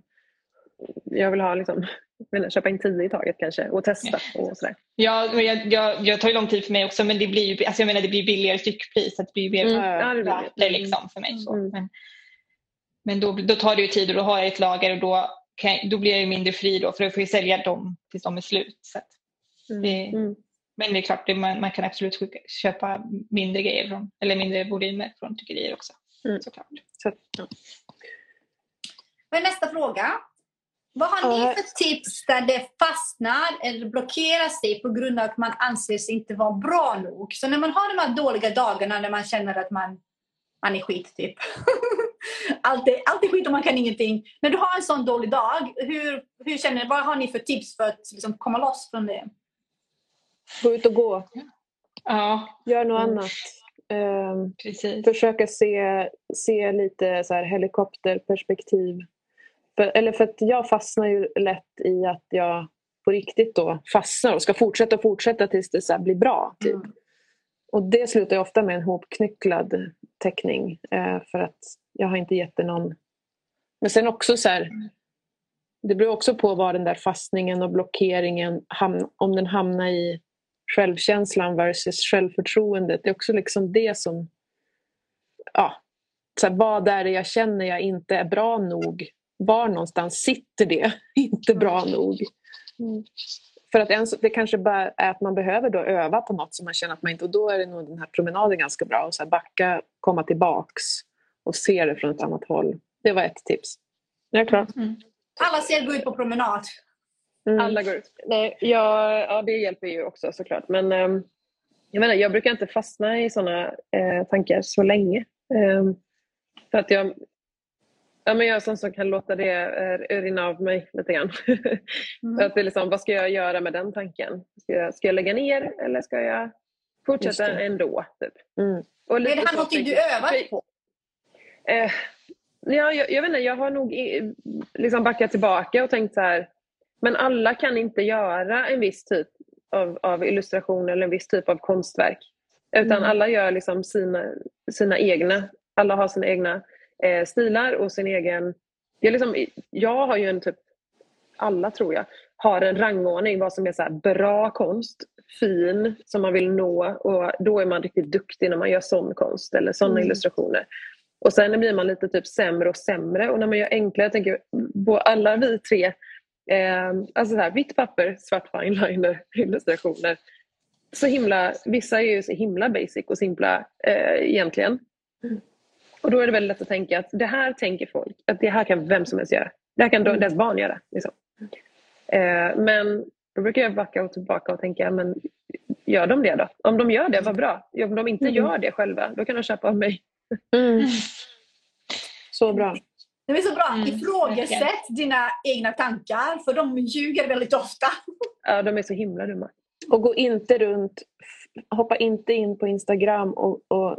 jag vill ha liksom, vill köpa in tio i taget kanske och testa och sådär. Ja, jag, jag, jag tar ju lång tid för mig också men det blir ju alltså jag menar, det blir billigare styckpris. Så det blir mer mm. värt det liksom för mig. Så. Mm. Men, men då, då tar det ju tid och då har jag ett lager och då jag, då blir jag mindre fri då för då får jag sälja dem tills de är slut. Så mm. det, mm. Men det är klart, det, man, man, kan absolut köpa mindre grejer från, eller mindre volymer från tryckerier också. Mm. Såklart. Så, ja. Men nästa fråga. Vad har ni för tips där det fastnar eller blockerar sig på grund av att man anser sig inte vara bra nog? Så när man har de här dåliga dagarna när man känner att man, man är skit typ. allt, är, allt är skit och man kan ingenting. När du har en sån dålig dag, hur, hur känner Vad har ni för tips för att liksom, komma loss från det? Gå ut och gå. Ja. Gör något mm. annat. Um, försöka se, se lite så här helikopterperspektiv. För, eller för att jag fastnar ju lätt i att jag på riktigt då fastnar och ska fortsätta och fortsätta tills det så blir bra. Typ. Mm. Och det slutar ju ofta med en hopknycklad teckning eh, för att jag har inte gett det någon... Men sen också så här, det beror också på vad den där fastningen och blockeringen, om den hamnar i självkänslan versus självförtroendet. Det är också liksom det som... Ja, så här, vad är det jag känner jag inte är bra nog? Var någonstans sitter det inte bra nog? Mm. För att en, det kanske bara är att man behöver då öva på något som man känner att man inte... Och då är det nog den här promenaden ganska bra. Och så här backa, komma tillbaks och se det från ett annat håll. Det var ett tips. Jag är klar. Mm. Alla ser gå ut på promenad. Mm. Alla går ut. Nej, ja, ja, det hjälper ju också såklart. Men um, jag, menar, jag brukar inte fastna i sådana eh, tankar så länge. Um, för att jag, ja, men jag är sån som kan låta det eh, rinna av mig lite grann. mm. att det är liksom, vad ska jag göra med den tanken? Ska jag, ska jag lägga ner eller ska jag Fortsätta ändå. Typ. Mm. Och Är det här någonting du övar på? Eh, ja, jag, jag vet inte, jag har nog liksom backat tillbaka och tänkt så här, men alla kan inte göra en viss typ av, av illustration eller en viss typ av konstverk. Utan Mm. alla gör liksom sina, sina egna, alla har sina egna eh, stilar och sin egen... Jag, liksom, jag har ju en typ, alla tror jag, har en rangordning vad som är så bra konst, fin, som man vill nå och då är man riktigt duktig när man gör sån konst eller såna Mm. illustrationer. Och sen blir man lite typ sämre och sämre och när man gör enklare, jag tänker på alla vi tre, eh, alltså så här, vitt papper, svart fineliner, illustrationer. Så himla, vissa är ju så himla basic och simpla eh, egentligen. Och då är det väldigt lätt att tänka att det här tänker folk, att det här kan vem som helst göra. Det här kan mm. deras barn göra. Liksom. Eh, men då brukar jag backa och tillbaka och tänka, men gör de det då? Om de gör det, vad bra. Om de inte Mm. gör det själva, då kan de köpa av mig. Mm. Så bra. Det är så bra. Mm, Ifrågasätt verkligen. dina egna tankar, för de ljuger väldigt ofta. Ja, de är så himla dumma. Och gå inte runt, hoppa inte in på Instagram och, och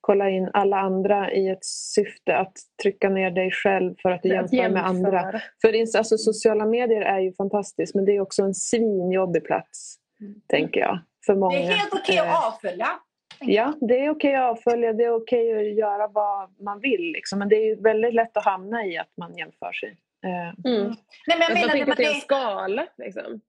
kolla in alla andra i ett syfte att trycka ner dig själv för att du Att jämför med andra. För alltså, sociala medier är ju fantastiskt men det är också en svinjobbig plats, tänker jag. För många. Det är helt okej Eh, att avfölja. Ja, det är okej att avfölja, det är okej att göra vad man vill. Liksom. Men det är ju väldigt lätt att hamna i att man jämför sig. Eh, Mm. Nej, men jag Att man menar, när tänker att det är en skala. Liksom.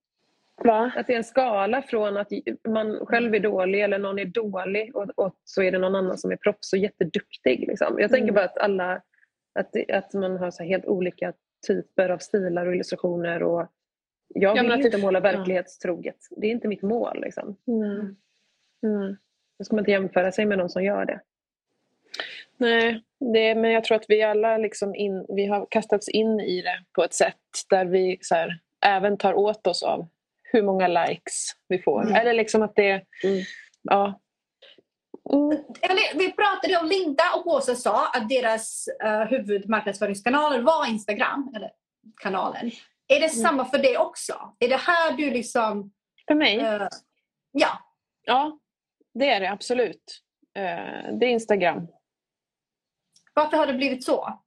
va? Att det är en skala från att man själv är dålig eller någon är dålig och, och så är det någon annan som är proffs och jätteduktig. Liksom. Jag tänker Mm. bara att alla att, att man har så här helt olika typer av stilar och illustrationer. Och jag Ja, vill men att inte måla ja. verklighetstroget. Det är inte mitt mål. Liksom. Mm. Mm. Då ska man inte jämföra sig med någon som gör det. Nej, det, men jag tror att vi alla liksom in, vi har kastats in i det på ett sätt där vi så här, även tar åt oss av hur många likes vi får. Mm. Eller liksom att det... Mm. Ja. Mm. Vi pratade om Linda och Åsa sa att deras uh, huvudmarknadsföringskanaler var Instagram, eller kanalen. Är det samma för dig också? Är det här du liksom... För mig? eh, ja. Ja, det är det absolut. Eh, det är Instagram. Varför har det blivit så?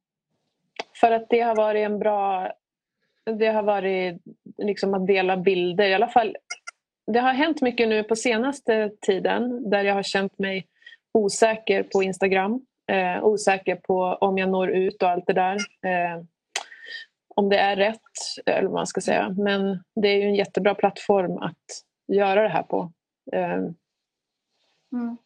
För att det har varit en bra... Det har varit liksom att dela bilder. I alla fall, det har hänt mycket nu på senaste tiden där jag har känt mig osäker på Instagram. Eh, osäker på om jag når ut och allt det där. Eh, om det är rätt, eller vad man ska säga. Men det är ju en jättebra plattform att göra det här på. Eh, Mm.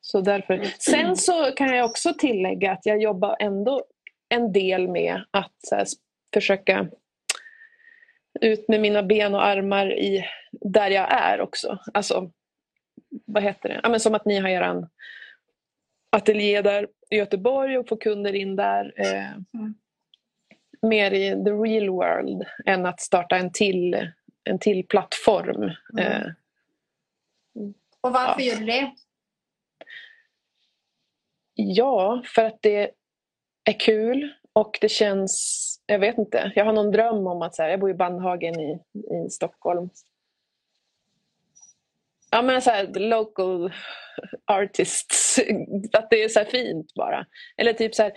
så därför. Sen så kan jag också tillägga att jag jobbar ändå en del med att här, försöka ut med mina ben och armar i där jag är också. Alltså, vad heter det? Ja, men som att ni har er ateljé där i Göteborg och får kunder in där. Eh, Mm. Mer i the real world än att starta en till, en till plattform. Mm. Eh, Och varför Ja. gör du det? Ja, för att det är kul och det känns... Jag vet inte. Jag har någon dröm om att... Så här, jag bor i Bandhagen i, i Stockholm. Ja, men så här, local artists. Att det är så här fint bara. Eller typ så här,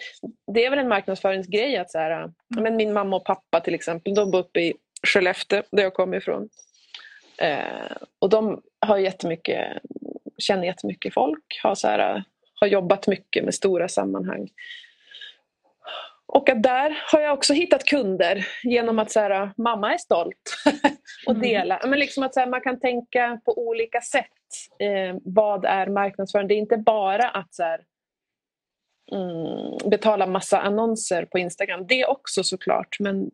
det är väl en marknadsföringsgrej att så här, men min mamma och pappa till exempel, de bor uppe i Skellefteå där jag kommer ifrån. Eh, och de har jättemycket, känner jättemycket folk, har, så här, har jobbat mycket med stora sammanhang. Och att där har jag också hittat kunder genom att så här, mamma är stolt och Mm. dela. Men liksom att så här, man kan tänka på olika sätt. Eh, vad är marknadsföring? Det är inte bara att så här, mm, betala massa annonser på Instagram. Det också såklart. Men,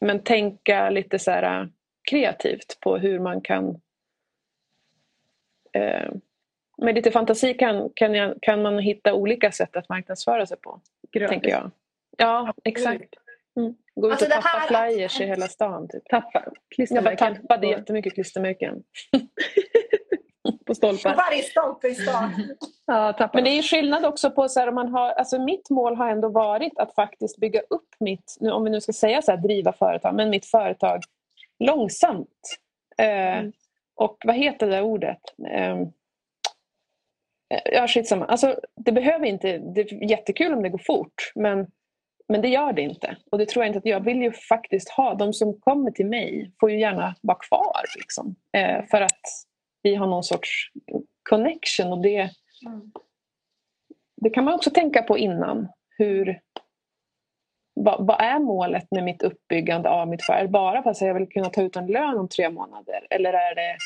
men tänka lite så här, kreativt på hur man kan eh, med lite fantasi kan, kan, jag, kan man hitta olika sätt att marknadsföra sig på. Gratis. Tänker jag. Ja, exakt. Mm. Gå ut Alltså och det tappa här- flyers i hela stan. Typ. Tappa Jag bara klistermärken tappade på- jättemycket klistermärken. på På stolpar. varje stolpe i stan. Ja, tappa Men det är ju skillnad också på så här, om man har, alltså mitt mål har ändå varit att faktiskt bygga upp mitt, nu, om vi nu ska säga så här, driva företag, men mitt företag långsamt. Eh, Mm. och vad heter det ordet? Um, ja, skitsamma. Alltså, det behöver inte, det är jättekul om det går fort men, men det gör det inte. Och det tror jag inte att jag vill ju faktiskt ha. De som kommer till mig får ju gärna vara kvar. Liksom, eh, för att vi har någon sorts connection och det, mm. det kan man också tänka på innan. Hur, vad, vad, är målet med mitt uppbyggande av mitt företag? Bara för att jag vill kunna ta ut en lön om tre månader? Eller är det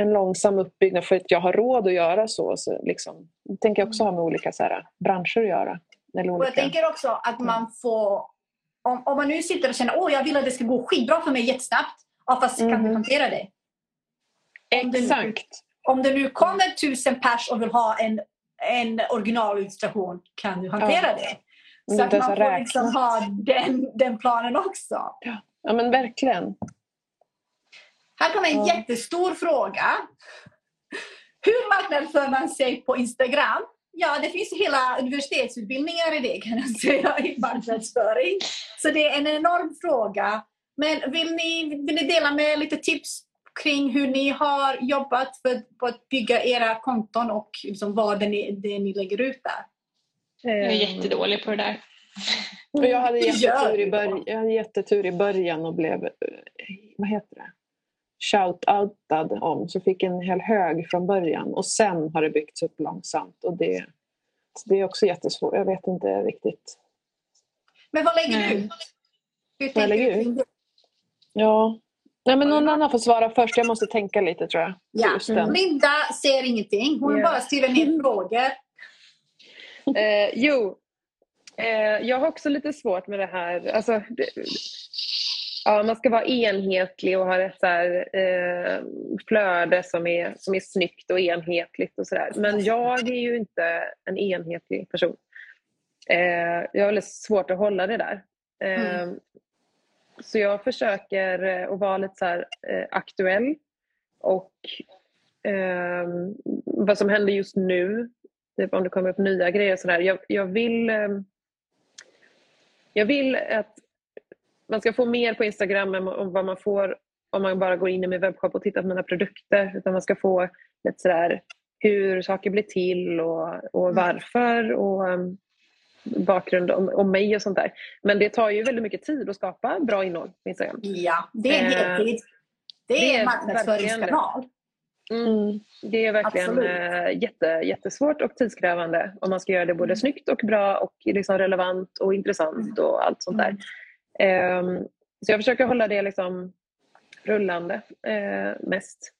en långsam uppbyggnad för att jag har råd att göra så? så liksom, det tänker jag också ha med olika så här, branscher att göra. Eller olika... Och jag tänker också att man får... Om, om man nu sitter och känner att jag vill att det ska gå skitbra för mig jättesnabbt. Ja, fast mm. kan du mhm. hantera det? Om Exakt. Det nu, om det nu kommer tusen pers och vill ha en, en originalillustration, kan du hantera ja. det? Så att man får liksom ha den, den planen också. Ja. ja, men verkligen. Här kommer en ja. jättestor fråga. Hur marknadsför man sig på Instagram? Ja, det finns hela universitetsutbildningar i det kan jag säga, i marknadsföring. Så det är en enorm fråga. Men vill ni, vill ni dela med lite tips kring hur ni har jobbat för, på att bygga era konton och liksom vad det ni, det ni lägger ut där? Jag är jättedålig på det där. Och jag, hade jättetur i början, jag hade jättetur i början och blev vad heter det? shout-outad om. Så fick en hel hög från början och sen har det byggts upp långsamt. Och det, det är också jättesvårt. Jag vet inte riktigt. Men vad lägger du ut? Hur vad jag lägger ut? Ja. Nej, men någon annan får svara först. Jag måste tänka lite tror jag. Ja. Linda ser ingenting. Hon yeah. bara skriver ner frågor. Eh, jo, eh, jag har också lite svårt med det här. Alltså, det, ja, man ska vara enhetlig och ha ett så här, eh, flöde som är, som är snyggt och enhetligt och sådär. Men jag är ju inte en enhetlig person. Eh, jag har väldigt svårt att hålla det där. Eh, mm. Så jag försöker eh, att vara lite så här, aktuell och vad som händer just nu Typ om det kommer upp nya grejer. Sådär. Jag, jag, vill, ehm, jag vill att man ska få mer på Instagram än vad man får om man bara går in i min webbshop och tittar på mina produkter. Utan man ska få lite sådär hur saker blir till och, och mm. varför och um, bakgrund om, om mig och sånt där. Men det tar ju väldigt mycket tid att skapa bra innehåll på Instagram. Ja, det är en heltid. Eh, det är, det är en marknadsföringskanal. Mm. Det är verkligen äh, jätte, jättesvårt och tidskrävande om man ska göra det både mm. snyggt och bra och liksom relevant och intressant mm. och allt sånt där. Um, så jag försöker hålla det liksom rullande uh, mest.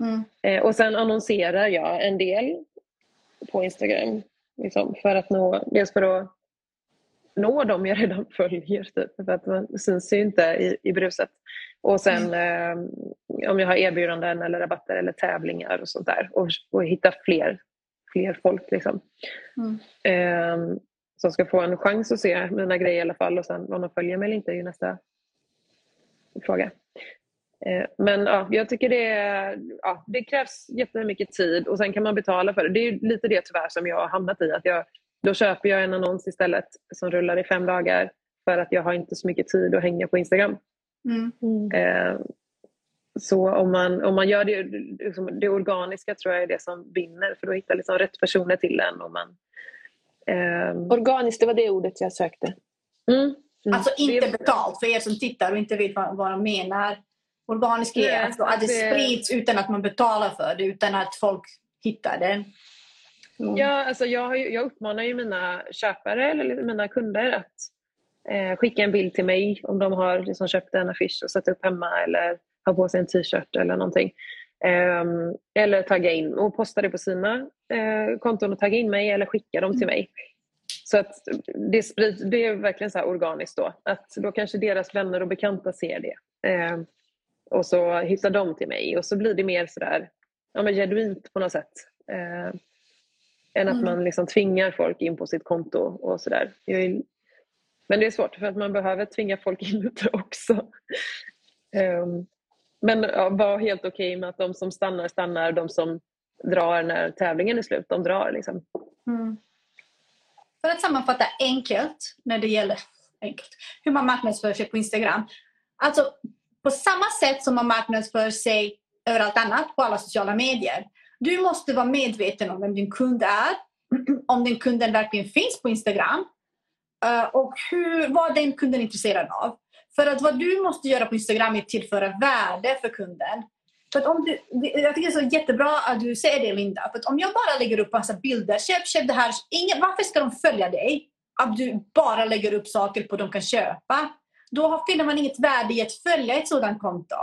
Mm. Uh, och sen annonserar jag en del på Instagram liksom, för att nå, dels för att nå dem jag redan följer. Typ, för att man syns ju inte i, i bruset. Och sen mm. eh, om jag har erbjudanden eller rabatter eller tävlingar och sånt där. Och, och hitta fler, fler folk liksom. Mm. Eh, som ska få en chans att se mina grejer i alla fall. Och sen om de följer mig eller inte är ju nästa fråga. Eh, men ja, jag tycker det, ja, det krävs jättemycket tid och sen kan man betala för det. Det är lite det tyvärr som jag har hamnat i. Att jag, då köper jag en annons istället som rullar i fem dagar för att jag har inte så mycket tid att hänga på Instagram. Mm. Eh, så om man, om man gör det, liksom, det organiska tror jag är det som vinner för då hittar liksom rätt personer till en. Och man, eh... Organiskt, det var det ordet jag sökte. Mm. Mm. Alltså inte betalt för er som tittar och inte vet vad, vad de menar. Organiskt är alltså att det sprids utan att man betalar för det, utan att folk hittar det. Mm. Ja, alltså jag, jag uppmanar ju mina köpare eller mina kunder att eh, skicka en bild till mig om de har liksom köpt en affisch och satt upp hemma eller har på sig en t-shirt eller någonting. Eh, eller tagga in och posta det på sina eh, konton och tagga in mig eller skicka dem till mm. mig. Så att det, sprids, det är verkligen så organiskt då. Att då kanske deras vänner och bekanta ser det. Eh, och så hittar de till mig och så blir det mer sådär ja, men genuint på något sätt. Eh, än att mm. man liksom tvingar folk in på sitt konto och sådär. Men det är svårt för att man behöver tvinga folk in det också. um, men ja, var helt okej okay med att de som stannar stannar, de som drar när tävlingen är slut, de drar. Liksom. Mm. För att sammanfatta enkelt när det gäller enkelt, hur man marknadsför sig på Instagram. Alltså på samma sätt som man marknadsför sig överallt annat på alla sociala medier. Du måste vara medveten om vem din kund är, om den kunden verkligen finns på Instagram eh, och hur, vad den kunden är intresserad av. För att vad du måste göra på Instagram är att tillföra värde för kunden. För att om du, jag tycker det är så jättebra att du säger det Linda. För att om jag bara lägger upp massa bilder, köp, köp det här. Ingen, varför ska de följa dig? Att du bara lägger upp saker på de kan köpa. Då finner man inget värde i att följa ett sådant konto.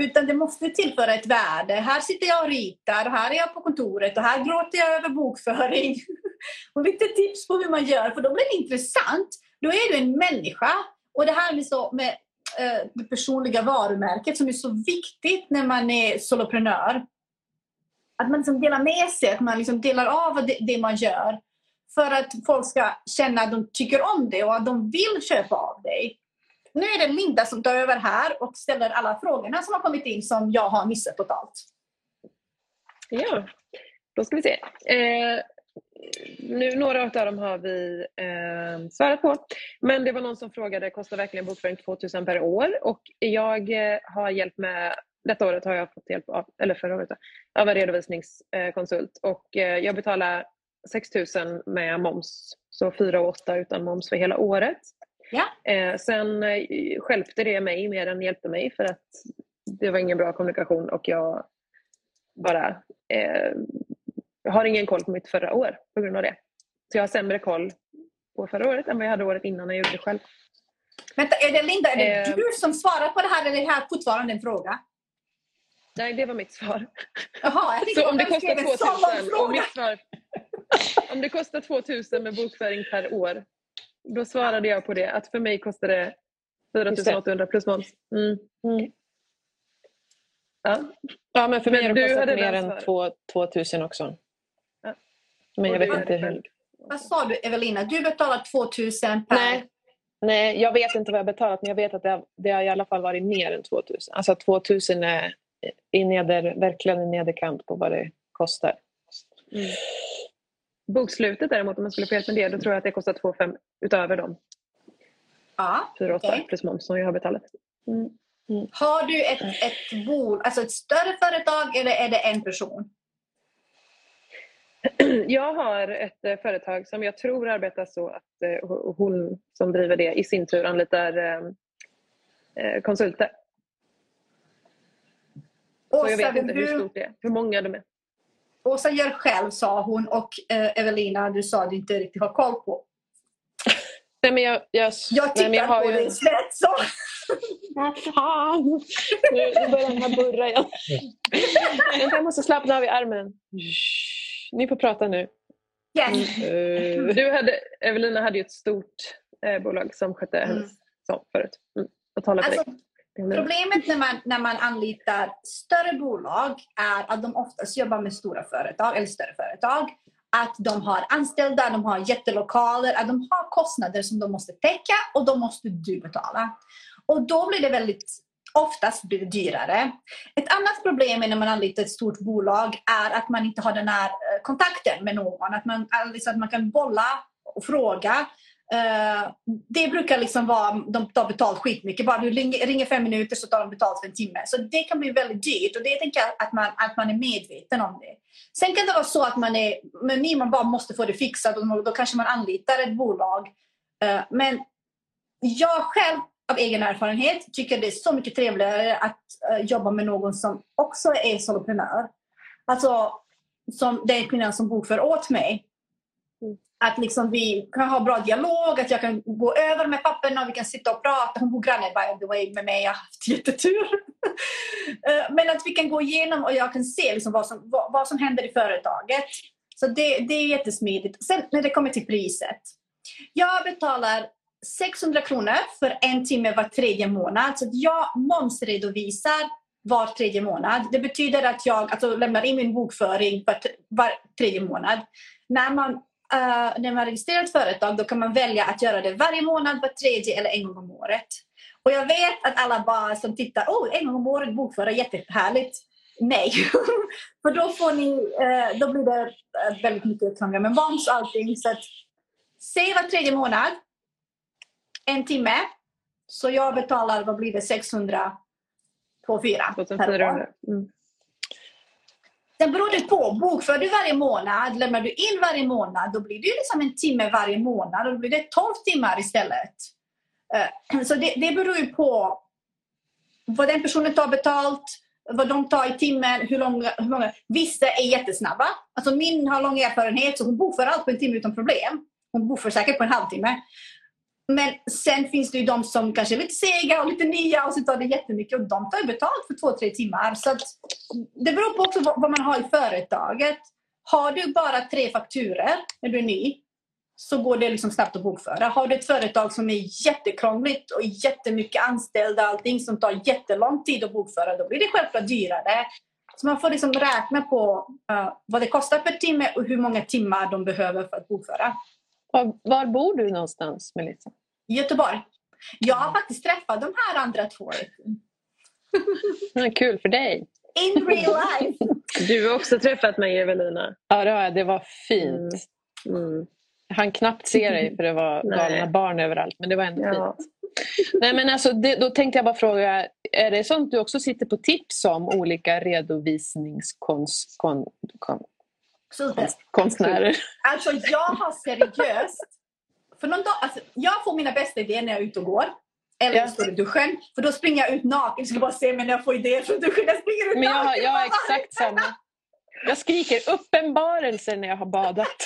Utan det måste tillföra ett värde. Här sitter jag och ritar, och här är jag på kontoret och här gråter jag över bokföring. och lite tips på hur man gör, för då blir det intressant. Då är du en människa. Och det här med, så, med eh, det personliga varumärket som är så viktigt när man är soloprenör. Att man liksom delar med sig, att man liksom delar av det, det man gör. För att folk ska känna att de tycker om det och att de vill köpa av dig. Nu är det Linda som tar över här och ställer alla frågorna som har kommit in som jag har missat totalt. Ja, då ska vi se. Eh, nu, några av dem har vi eh, svarat på. Men det var någon som frågade, kostar verkligen bokföring 2000 per år? Och jag eh, har hjälpt med, detta året har jag fått hjälp av, eller förra året, av en redovisningskonsult. Och eh, jag betalar 6 000 med moms, så 4 8 utan moms för hela året. Ja. Eh, sen eh, skälpte det mig mer än hjälpte mig för att det var ingen bra kommunikation och jag bara eh, har ingen koll på mitt förra år på grund av det. Så jag har sämre koll på förra året än vad jag hade året innan när jag gjorde det själv. Vänta, är det Linda, är det eh, du som svarar på det här eller är det här fortfarande en fråga? Nej, det var mitt svar. Jaha, jag så om det kostar 2000, om, mitt svar, om det kostar 2000 med bokföring per år då svarade jag på det att för mig kostar det 4800 plus moms. Mm. Mm. Ja. ja, men för mig har det kostat mer än 2000 också. Ja. Men jag vet inte hur. Vad sa du Evelina? Du betalar 2000 per... Nej. Nej, jag vet inte vad jag betalat men jag vet att det har, det har i alla fall varit mer än 2000. Alltså 2000 är i neder, verkligen i nederkant på vad det kostar. Mm. Bokslutet däremot, om man skulle få hjälp med det, då tror jag att det kostar 2 5 utöver dem. Ja, 4 8 okay. plus moms som jag har betalat. Mm. Mm. Har du ett, ett bol, alltså ett större företag eller är det en person? Jag har ett eh, företag som jag tror arbetar så att eh, hon som driver det i sin tur anlitar eh, konsulter. så jag vet inte hur stort det är, hur många de är. Åsa gör själv, sa hon. Och eh, Evelina, du sa att du inte riktigt har koll på. Nej, men jag, jag, jag tittar nej, jag på dig snett så. Vad fan! Nu börjar den här burra igen. jag måste slappna av i armen. Ni får prata nu. Yes. Mm. Du hade, Evelina hade ju ett stort eh, bolag som skötte mm. hennes sång förut. Mm. Och talade alltså, dig. Problemet när man, när man anlitar större bolag är att de oftast jobbar med stora företag eller större företag. Att de har anställda, de har jättelokaler, att de har kostnader som de måste täcka och då måste du betala. Och då blir det väldigt oftast blir det dyrare. Ett annat problem när man anlitar ett stort bolag är att man inte har den här eh, kontakten med någon. Att man, alltså att man kan bolla och fråga Uh, det brukar liksom vara, de tar betalt skitmycket. Bara du ringer fem minuter så tar de betalt för en timme. Så det kan bli väldigt dyrt och det tänker jag att man, att man är medveten om det. Sen kan det vara så att man är, men man bara måste få det fixat och då kanske man anlitar ett bolag. Uh, men jag själv av egen erfarenhet tycker det är så mycket trevligare att uh, jobba med någon som också är soloprenör. Alltså som den kvinnan som bokför åt mig att liksom vi kan ha bra dialog, att jag kan gå över med papperna och vi kan sitta och prata. Hon bor granne by the way med mig, jag har haft jättetur. Eh, men att vi kan gå igenom och jag kan se liksom vad, som, vad, vad som händer i företaget. Så det, det är jättesmidigt. Sen när det kommer till priset. Jag betalar 600 kronor för en timme var tredje månad. Så jag momsredovisar var tredje månad. Det betyder att jag alltså, lämnar in min bokföring var, var tredje månad. När man uh, när man registrerar ett företag då kan man välja att göra det varje månad, var tredje eller en gång om året. Och jag vet att alla bara som tittar, oh, en gång om året bokföra, jättehärligt. Nej, för då, får ni, uh, då blir det uh, väldigt mycket krångel med moms och allting. Så att, säg var tredje månad, en timme. Så jag betalar, vad blir det, 600 2 4 2400. Mm. Sen beror det på. Bokför du varje månad, lämnar du in varje månad, då blir det ju liksom en timme varje månad. Då blir det 12 timmar istället. Eh, så det, det beror ju på vad den personen tar betalt, vad de tar i timmen, hur långa, hur många. Vissa är jättesnabba. Alltså min har lång erfarenhet så hon bokför allt på en timme utan problem. Hon bokför säkert på en halvtimme. Men sen finns det ju de som kanske är lite sega och lite nya och så tar det jättemycket och de tar ju betalt för två, tre timmar. Så att det beror på också vad man har i företaget. Har du bara tre fakturer när du är ny så går det liksom snabbt att bokföra. Har du ett företag som är jättekrångligt och jättemycket anställda och allting som tar jättelång tid att bokföra då blir det självklart dyrare. Så man får liksom räkna på uh, vad det kostar per timme och hur många timmar de behöver för att bokföra. Var, var bor du någonstans, Melissa? Göteborg. Jag har faktiskt träffat de här andra två Ja, kul för dig. in real life. Du har också träffat mig, Evelina. Ja, det var, det var fint. Mm. Jag hann knappt se dig för det var galna barn överallt. Men det var ändå Ja. fint. Nej, men alltså, det, då tänkte jag bara fråga, är det sånt du också sitter på tips om olika redovisningskonst, kon, kon, Super. konstnärer? Alltså jag har seriöst. För någon dag, alltså, jag får mina bästa idéer när jag är ute och går. Eller jag står i duschen. För då springer jag ut naken. Jag ska bara se mig när jag får idéer från duschen. Jag springer ut Men jag naken. jag har exakt samma. Jag skriker uppenbarelse när jag har badat.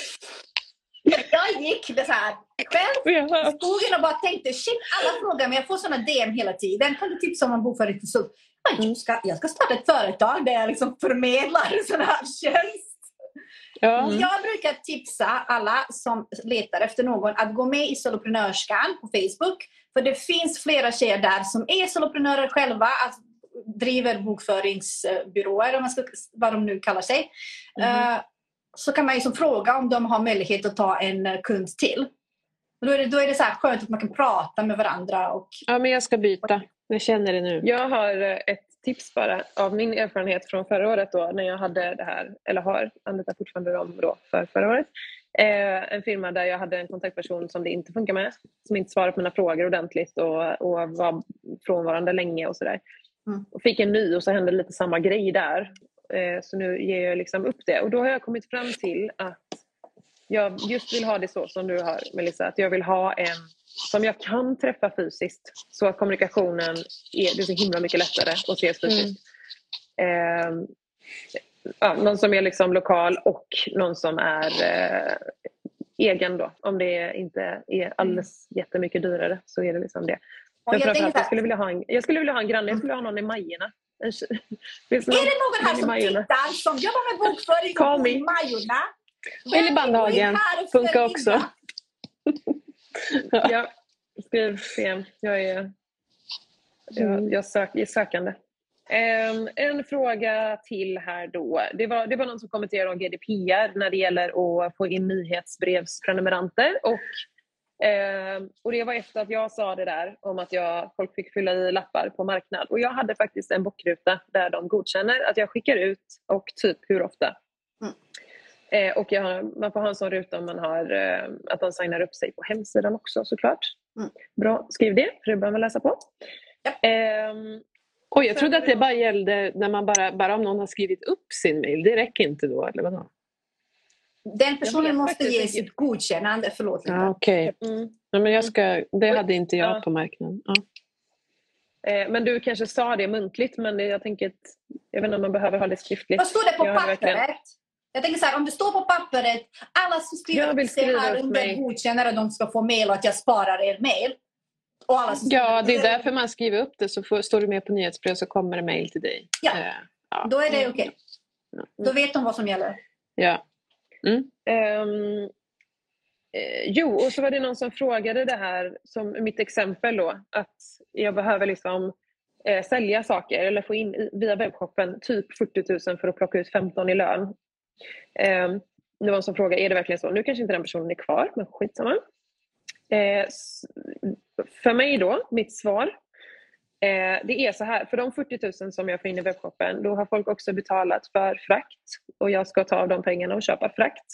Jag gick så här själv i skogen och bara tänkte shit alla frågar mig. Jag får såna DM hela tiden. Kan du tipsa om en bokföringskonsult? Ja, Jag ska, jag ska starta ett företag där jag liksom förmedlar sån här tjänst. Ja. Jag brukar tipsa alla som letar efter någon att gå med i Soloprenörskan på Facebook. För det finns flera tjejer där som är soloprenörer själva, alltså, driver bokföringsbyråer, om man ska, vad de nu kallar sig. Eh, så kan man ju som fråga om de har möjlighet att ta en eh, kund till. Och Då är det, då är det så här skönt att man kan prata med varandra. Och, ja, men jag ska byta. Jag känner det nu. Jag har eh, ett tips bara av min erfarenhet från förra året då när jag hade det här, eller har, anlitar fortfarande dem då för förra året. Eh, en firma där jag hade en kontaktperson som det inte funkar med, som inte svarade på mina frågor ordentligt och, och var frånvarande länge och sådär. Mm. Och fick en ny och så hände lite samma grej där. Eh, så nu ger jag liksom upp det. Och då har jag kommit fram till att jag just vill ha det så som du har Melissa, att jag vill ha en som jag kan träffa fysiskt så att kommunikationen är, det är så himla mycket lättare att ses fysiskt. Eh, ja, någon som är liksom lokal och någon som är eh, egen då. Om det inte är alldeles jättemycket dyrare så är det liksom det. Men jag, jag skulle vilja ha en, jag skulle vilja ha en granne, jag skulle vilja ha någon i Majorna. En är det någon här som tittar som jobbar med bokföring Call och bor i. Majorna? Eller Bandhagen. Funkar också. Ja, skriv PM. Jag är, jag, jag, sök, är sökande. Ehm, en fråga till här då. Det var, det var någon som kommenterade om GDPR när det gäller att få in nyhetsbrevsprenumeranter. Och, ehm, och det var efter att jag sa det där om att jag, folk fick fylla i lappar på marknad. Och jag hade faktiskt en bockruta där de godkänner att jag skickar ut och typ hur ofta. Eh, och jag har, man får ha en sån ruta om man har eh, att de signar upp sig på hemsidan också såklart. Mm. Bra, skriv det för det behöver man läsa på. Ja. Ehm, Oj, jag trodde att det bara gällde när man bara, bara om någon har skrivit upp sin mail. Det räcker inte då, eller vadå? Den personen måste ge inte. sitt godkännande. Förlåt. Linda. Ja, Okej. mm. Ja, men jag ska, det hade inte jag Ja. på marknaden. Ja. eh, men du kanske sa det muntligt men jag tänker att jag vet inte om man behöver ha det skriftligt. Vad står det på pappret? Jag tänker så här, om det står på pappret, alla som skriver Jag vill upp sig här upp under godkänner att de ska få mail och att jag sparar er som ja, det är därför man skriver upp det. Så får, står du med på nyhetsbrev så kommer det mail till dig. Ja. Eh, ja. Då är det okej. Ja. Då vet de vad som gäller. ja. Ehm, eh, jo, och så var det någon som frågade det här som mitt exempel då. Att jag behöver liksom eh, sälja saker eller få in via webbshoppen typ 40 000 för att plocka ut 15 i lön. Ehm, det var en som frågade, är det verkligen så? Nu kanske inte den personen är kvar, men skitsamma. Eh, för mig då, mitt svar. Eh, det är så här, för de 40 000 som jag får in i webbshoppen, då har folk också betalat för frakt och jag ska ta av de pengarna och köpa frakt.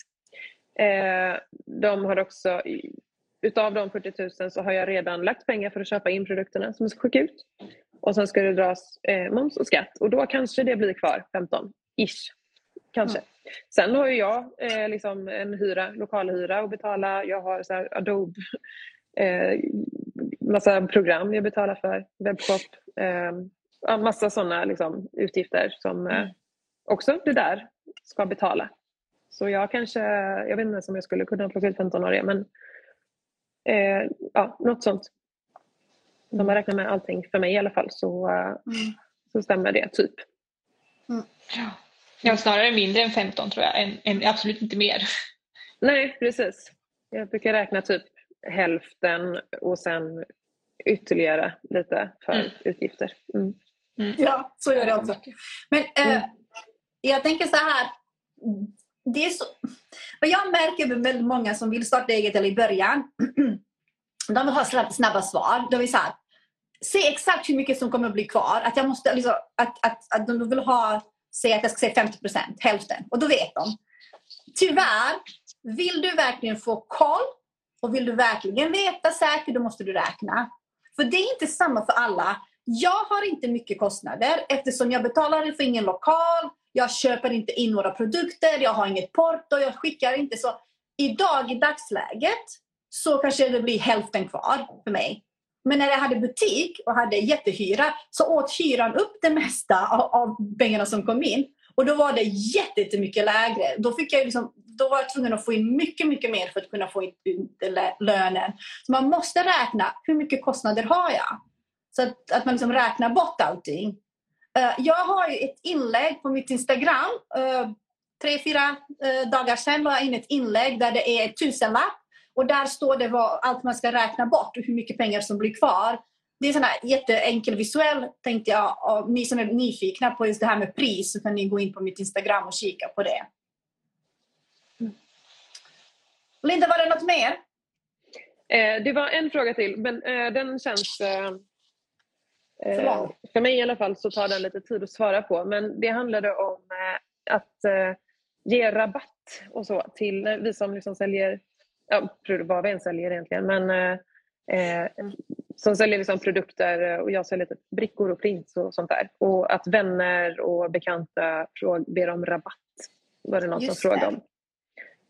Eh, de har också, utav de 40 000 så har jag redan lagt pengar för att köpa in produkterna som jag ska skicka ut. och sen ska det dras eh, moms och skatt och då kanske det blir kvar 15 ish. Kanske. Mm. Sen har ju jag eh, liksom en hyra, lokalhyra att betala. Jag har så här Adobe, eh, massa program jag betalar för, webbshop. Eh, massa sådana liksom, utgifter som eh, också det där ska betala. Så jag kanske, jag vet inte om jag skulle kunna plocka ut 15 av det men eh, ja, något sånt. Om man räknar med allting för mig i alla fall så, eh, mm. så stämmer det typ. Mm. Ja, snarare mindre än 15 tror jag, än, än, absolut inte mer. Nej, precis. Jag brukar räkna typ hälften och sen ytterligare lite för mm. utgifter. Mm. Mm. Ja, så gör jag också. Men eh, mm. jag tänker så här. Det är så, vad jag märker med väldigt många som vill starta eget eller i början. de vill ha snabba svar. De vill så här, se exakt hur mycket som kommer att bli kvar. Att, jag måste, liksom, att, att, att de vill ha säga att jag ska säga 50 procent, hälften. Och då vet de. Tyvärr, vill du verkligen få koll och vill du verkligen veta säkert, då måste du räkna. För det är inte samma för alla. Jag har inte mycket kostnader eftersom jag betalar för ingen lokal, jag köper inte in några produkter, jag har inget porto, jag skickar inte. Så idag, i dagsläget, så kanske det blir hälften kvar för mig. Men när jag hade butik och hade jättehyra så åt hyran upp det mesta av, av pengarna som kom in. Och då var det jättemycket lägre. Då, fick jag liksom, då var jag tvungen att få in mycket, mycket mer för att kunna få in lönen. Så man måste räkna, hur mycket kostnader har jag? Så att, att man liksom räknar bort allting. Uh, jag har ju ett inlägg på mitt Instagram. Uh, tre, fyra uh, dagar sedan la jag in ett inlägg där det är tusenlapp och där står det vad, allt man ska räkna bort och hur mycket pengar som blir kvar. Det är sån här jätteenkel visuell tänkte jag. Och ni som är nyfikna på just det här med pris så kan ni gå in på mitt Instagram och kika på det. Linda, var det något mer? Eh, det var en fråga till, men eh, den känns... Eh, eh för mig i alla fall så tar den lite tid att svara på. Men det handlade om eh, att eh, ge rabatt och så till vi som liksom säljer ja, vad vi än säljer egentligen, men eh, eh, som säljer liksom produkter eh, och jag säljer typ brickor och prints och sånt där. Och att vänner och bekanta ber om rabatt var det någon Just som frågade om.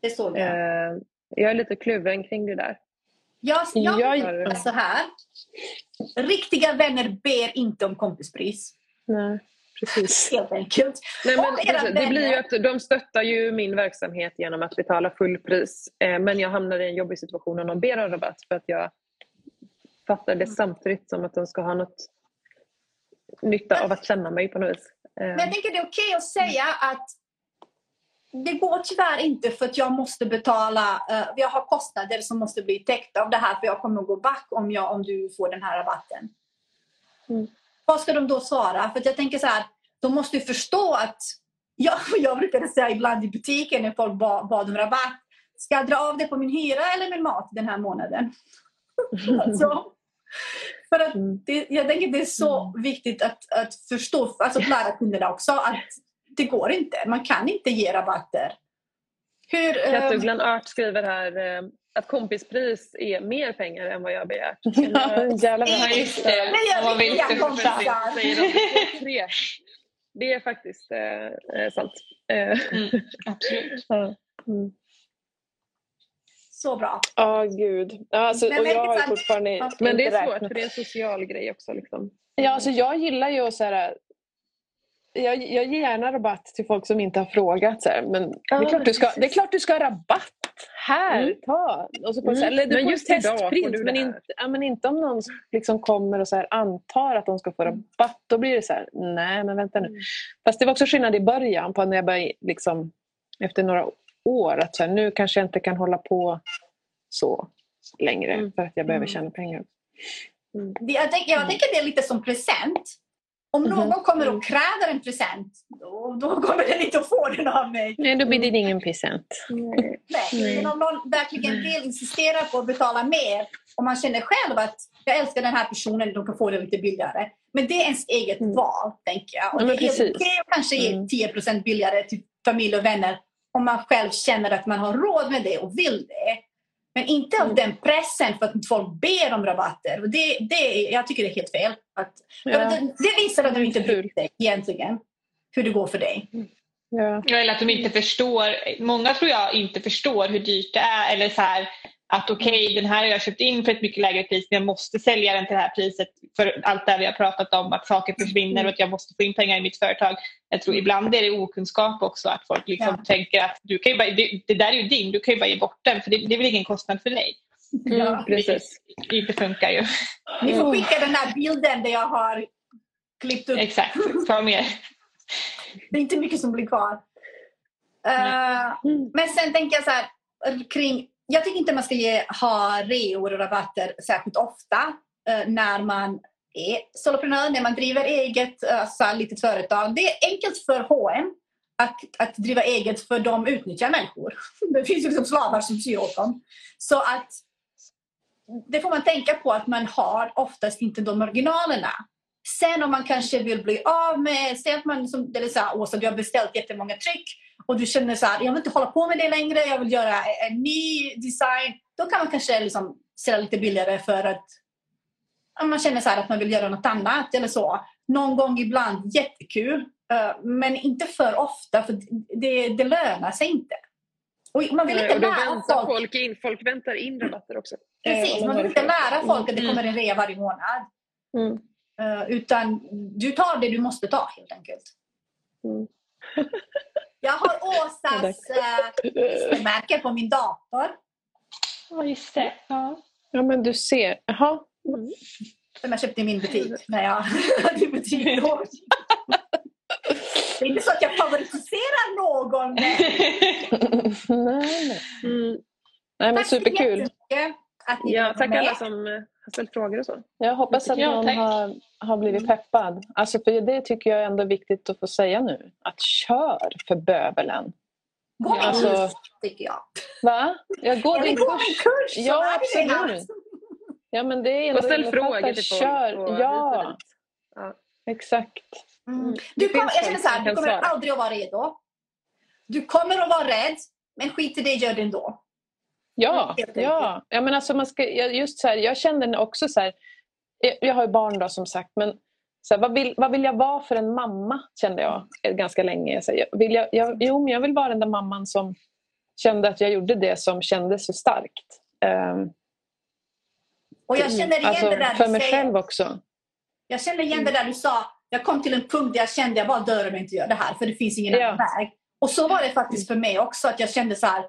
Det såg jag. Eh, jag är lite kluven kring det där. Jag, jag, jag så här. Riktiga vänner ber inte om kompispris. Nej. Precis. Helt enkelt. Nej, men, det blir ju att de stöttar ju min verksamhet genom att betala fullpris. Eh, men jag hamnar i en jobbig situation om de ber om rabatt för att jag fattar det samtidigt som att de ska ha något nytta av att känna mig på något vis. Eh. Men jag tänker det är okej okay att säga att det går tyvärr inte för att jag måste betala, uh, jag har kostnader som måste bli täckta av det här för jag kommer att gå back om, jag, om du får den här rabatten. Mm. Vad ska de då svara? För jag tänker så här, de måste ju förstå att jag, jag brukade säga ibland i butiken när folk bad, bad om rabatt. Ska jag dra av det på min hyra eller min mat den här månaden? alltså, för att mm. det, jag tänker det är så mm. viktigt att, att förstå, alltså lära kunderna också att det går inte. Man kan inte ge rabatter. Hur, Kattugglan um, Art skriver här eh, att kompispris är mer pengar än vad jag begärt. Ja, jävla ja, just det. Vad vill du kompisar? Det är faktiskt eh, eh sant. Eh, mm, absolut. mm. Så bra. Ja, oh, gud. Alltså, och jag har fortfarande Men det är svårt för det är en social grej också. Liksom. Ja, alltså, jag gillar ju att så här, jag, jag ger gärna rabatt till folk som inte har frågat. Så här, men det, är klart du ska, det är klart du ska ha rabatt. Här, mm. ta! Och så på, mm. eller du men just testprint, men inte, ja, men inte om någon liksom kommer och så här, antar att de ska få mm. rabatt. Då blir det så här, nej men vänta nu. Mm. Fast det var också skillnad i början på när jag började, liksom, efter några år, att så här, nu kanske jag inte kan hålla på så längre mm. för att jag behöver tjäna pengar. Mm. Jag, tänker, jag tänker det är lite som present. Om mm -hmm. någon kommer och mm. kräver en present, då, då kommer den inte att få den av mig. Nej, då blir det ingen present. Nej. Nej. Men om någon verkligen vill insistera på att betala mer och man känner själv att jag älskar den här personen, de kan få det lite billigare. Men det är ens eget mm. val, tänker jag. Och ja, det är att kanske ge mm. 10% billigare till familj och vänner om man själv känner att man har råd med det och vill det. Men inte av den pressen för att folk ber om rabatter. Och det, det, jag tycker det är helt fel. Att, Ja. det, det visar att du inte bryr dig egentligen hur det går för dig. Ja, Eller att de inte förstår. Många tror jag inte förstår hur dyrt det är. Eller så här, att okej, den här har jag köpt in för ett mycket lägre pris men jag måste sälja den till det här priset för allt det här vi har pratat om, att saker försvinner och att jag måste få in pengar i mitt företag. Jag tror ibland är det okunskap också, att folk liksom Ja. tänker att du kan ju bara, det, det där är ju din, du kan ju bara ge bort den för det, det är väl ingen kostnad för dig. Mm, precis. Det inte funkar ju. Ni får skicka den här bilden där jag har klippt upp. Exakt, ta med. Det är inte mycket som blir kvar. Mm. men sen tänker jag så här kring... Jag tycker inte man ska ge, ha reor och rabatter särskilt ofta eh, när man är soloprenör, när man driver eget eh, alltså litet företag. Det är enkelt för H&M att, att driva eget för de utnyttjar människor. Det finns ju liksom slavar som syr åt dem. Så att det får man tänka på att man har oftast inte de marginalerna. Sen om man kanske vill bli av med, säg att man som eller så här, Åsa, du har beställt jättemånga tryck och du känner så här, jag vill inte hålla på med det längre, jag vill göra en ny design. Då kan man kanske liksom sälja lite billigare för att man känner så här att man vill göra något annat eller så. Någon gång ibland, jättekul. eh, Men inte för ofta, för det, det lönar sig inte. Och man vill Nej, inte och då lära väntar folk. folk in. Folk väntar in rabatter också. Precis, Eh, man vill inte lära folk att det Mm. kommer en rea varje månad. Mm. Eh, utan du tar det du måste ta helt enkelt. Mm. Jag har Åsas uh, märke på min dator. Ja, just det. Ja. Ja, men du ser. Jaha. Som jag köpte i min butik när jag hade butik då. Det är inte så att jag favoritiserar någon. nej, nej. Mm. nej, men Tack så superkul. jättemycket att ni Ja, tack med. alla som eh, har ställt frågor och så. Jag hoppas att någon har, har blivit peppad. Alltså, för det tycker jag är ändå viktigt att få säga nu. Att kör för bövelen. Gå en Alltså- kurs, tycker jag. Va? Jag går Jag en kurs. kurs. som Ja, är det. absolut. Ja, men det är ändå Och ställ frågor till folk. Kör. och Ja. Ja. exakt. Mm. Det Du kommer, jag känner så här, du kommer aldrig att vara redo. Du kommer att vara rädd, men skit i det, gör det ändå. Ja, ja. ja men alltså man ska, just så här, jag kände också så här, jag- har ju barn då som sagt, men så här, vad, vill, vad vill jag vara för en mamma kände jag ganska länge. Så här, vill jag, jag, jo, men jag vill vara den där mamman som kände att jag gjorde det som kändes så starkt. Ehm, Och jag känner igen alltså, det där för mig säger. själv också. Jag känner igen det där du sa. Jag kom till en punkt där jag kände jag bara dör om jag inte gör det här, för det finns ingen Ja. annan väg. Och så var det faktiskt för mig också, att jag kände så här,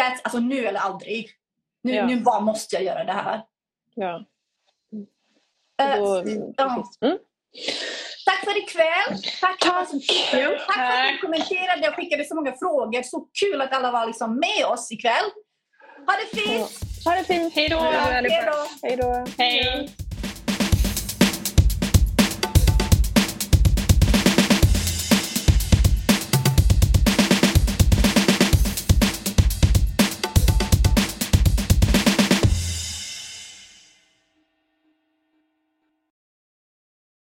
that's, alltså nu eller aldrig. Nu, Ja. nu bara måste jag göra det här. Ja. Eh, Då, ja. precis. mm. Tack för ikväll. Tack, för som tittade. Tack för att ni Tack. kommenterade och skickade så många frågor. Så kul att alla var liksom med oss ikväll. Ha det fint! Ha det fint! Hej då! Hej då! Då!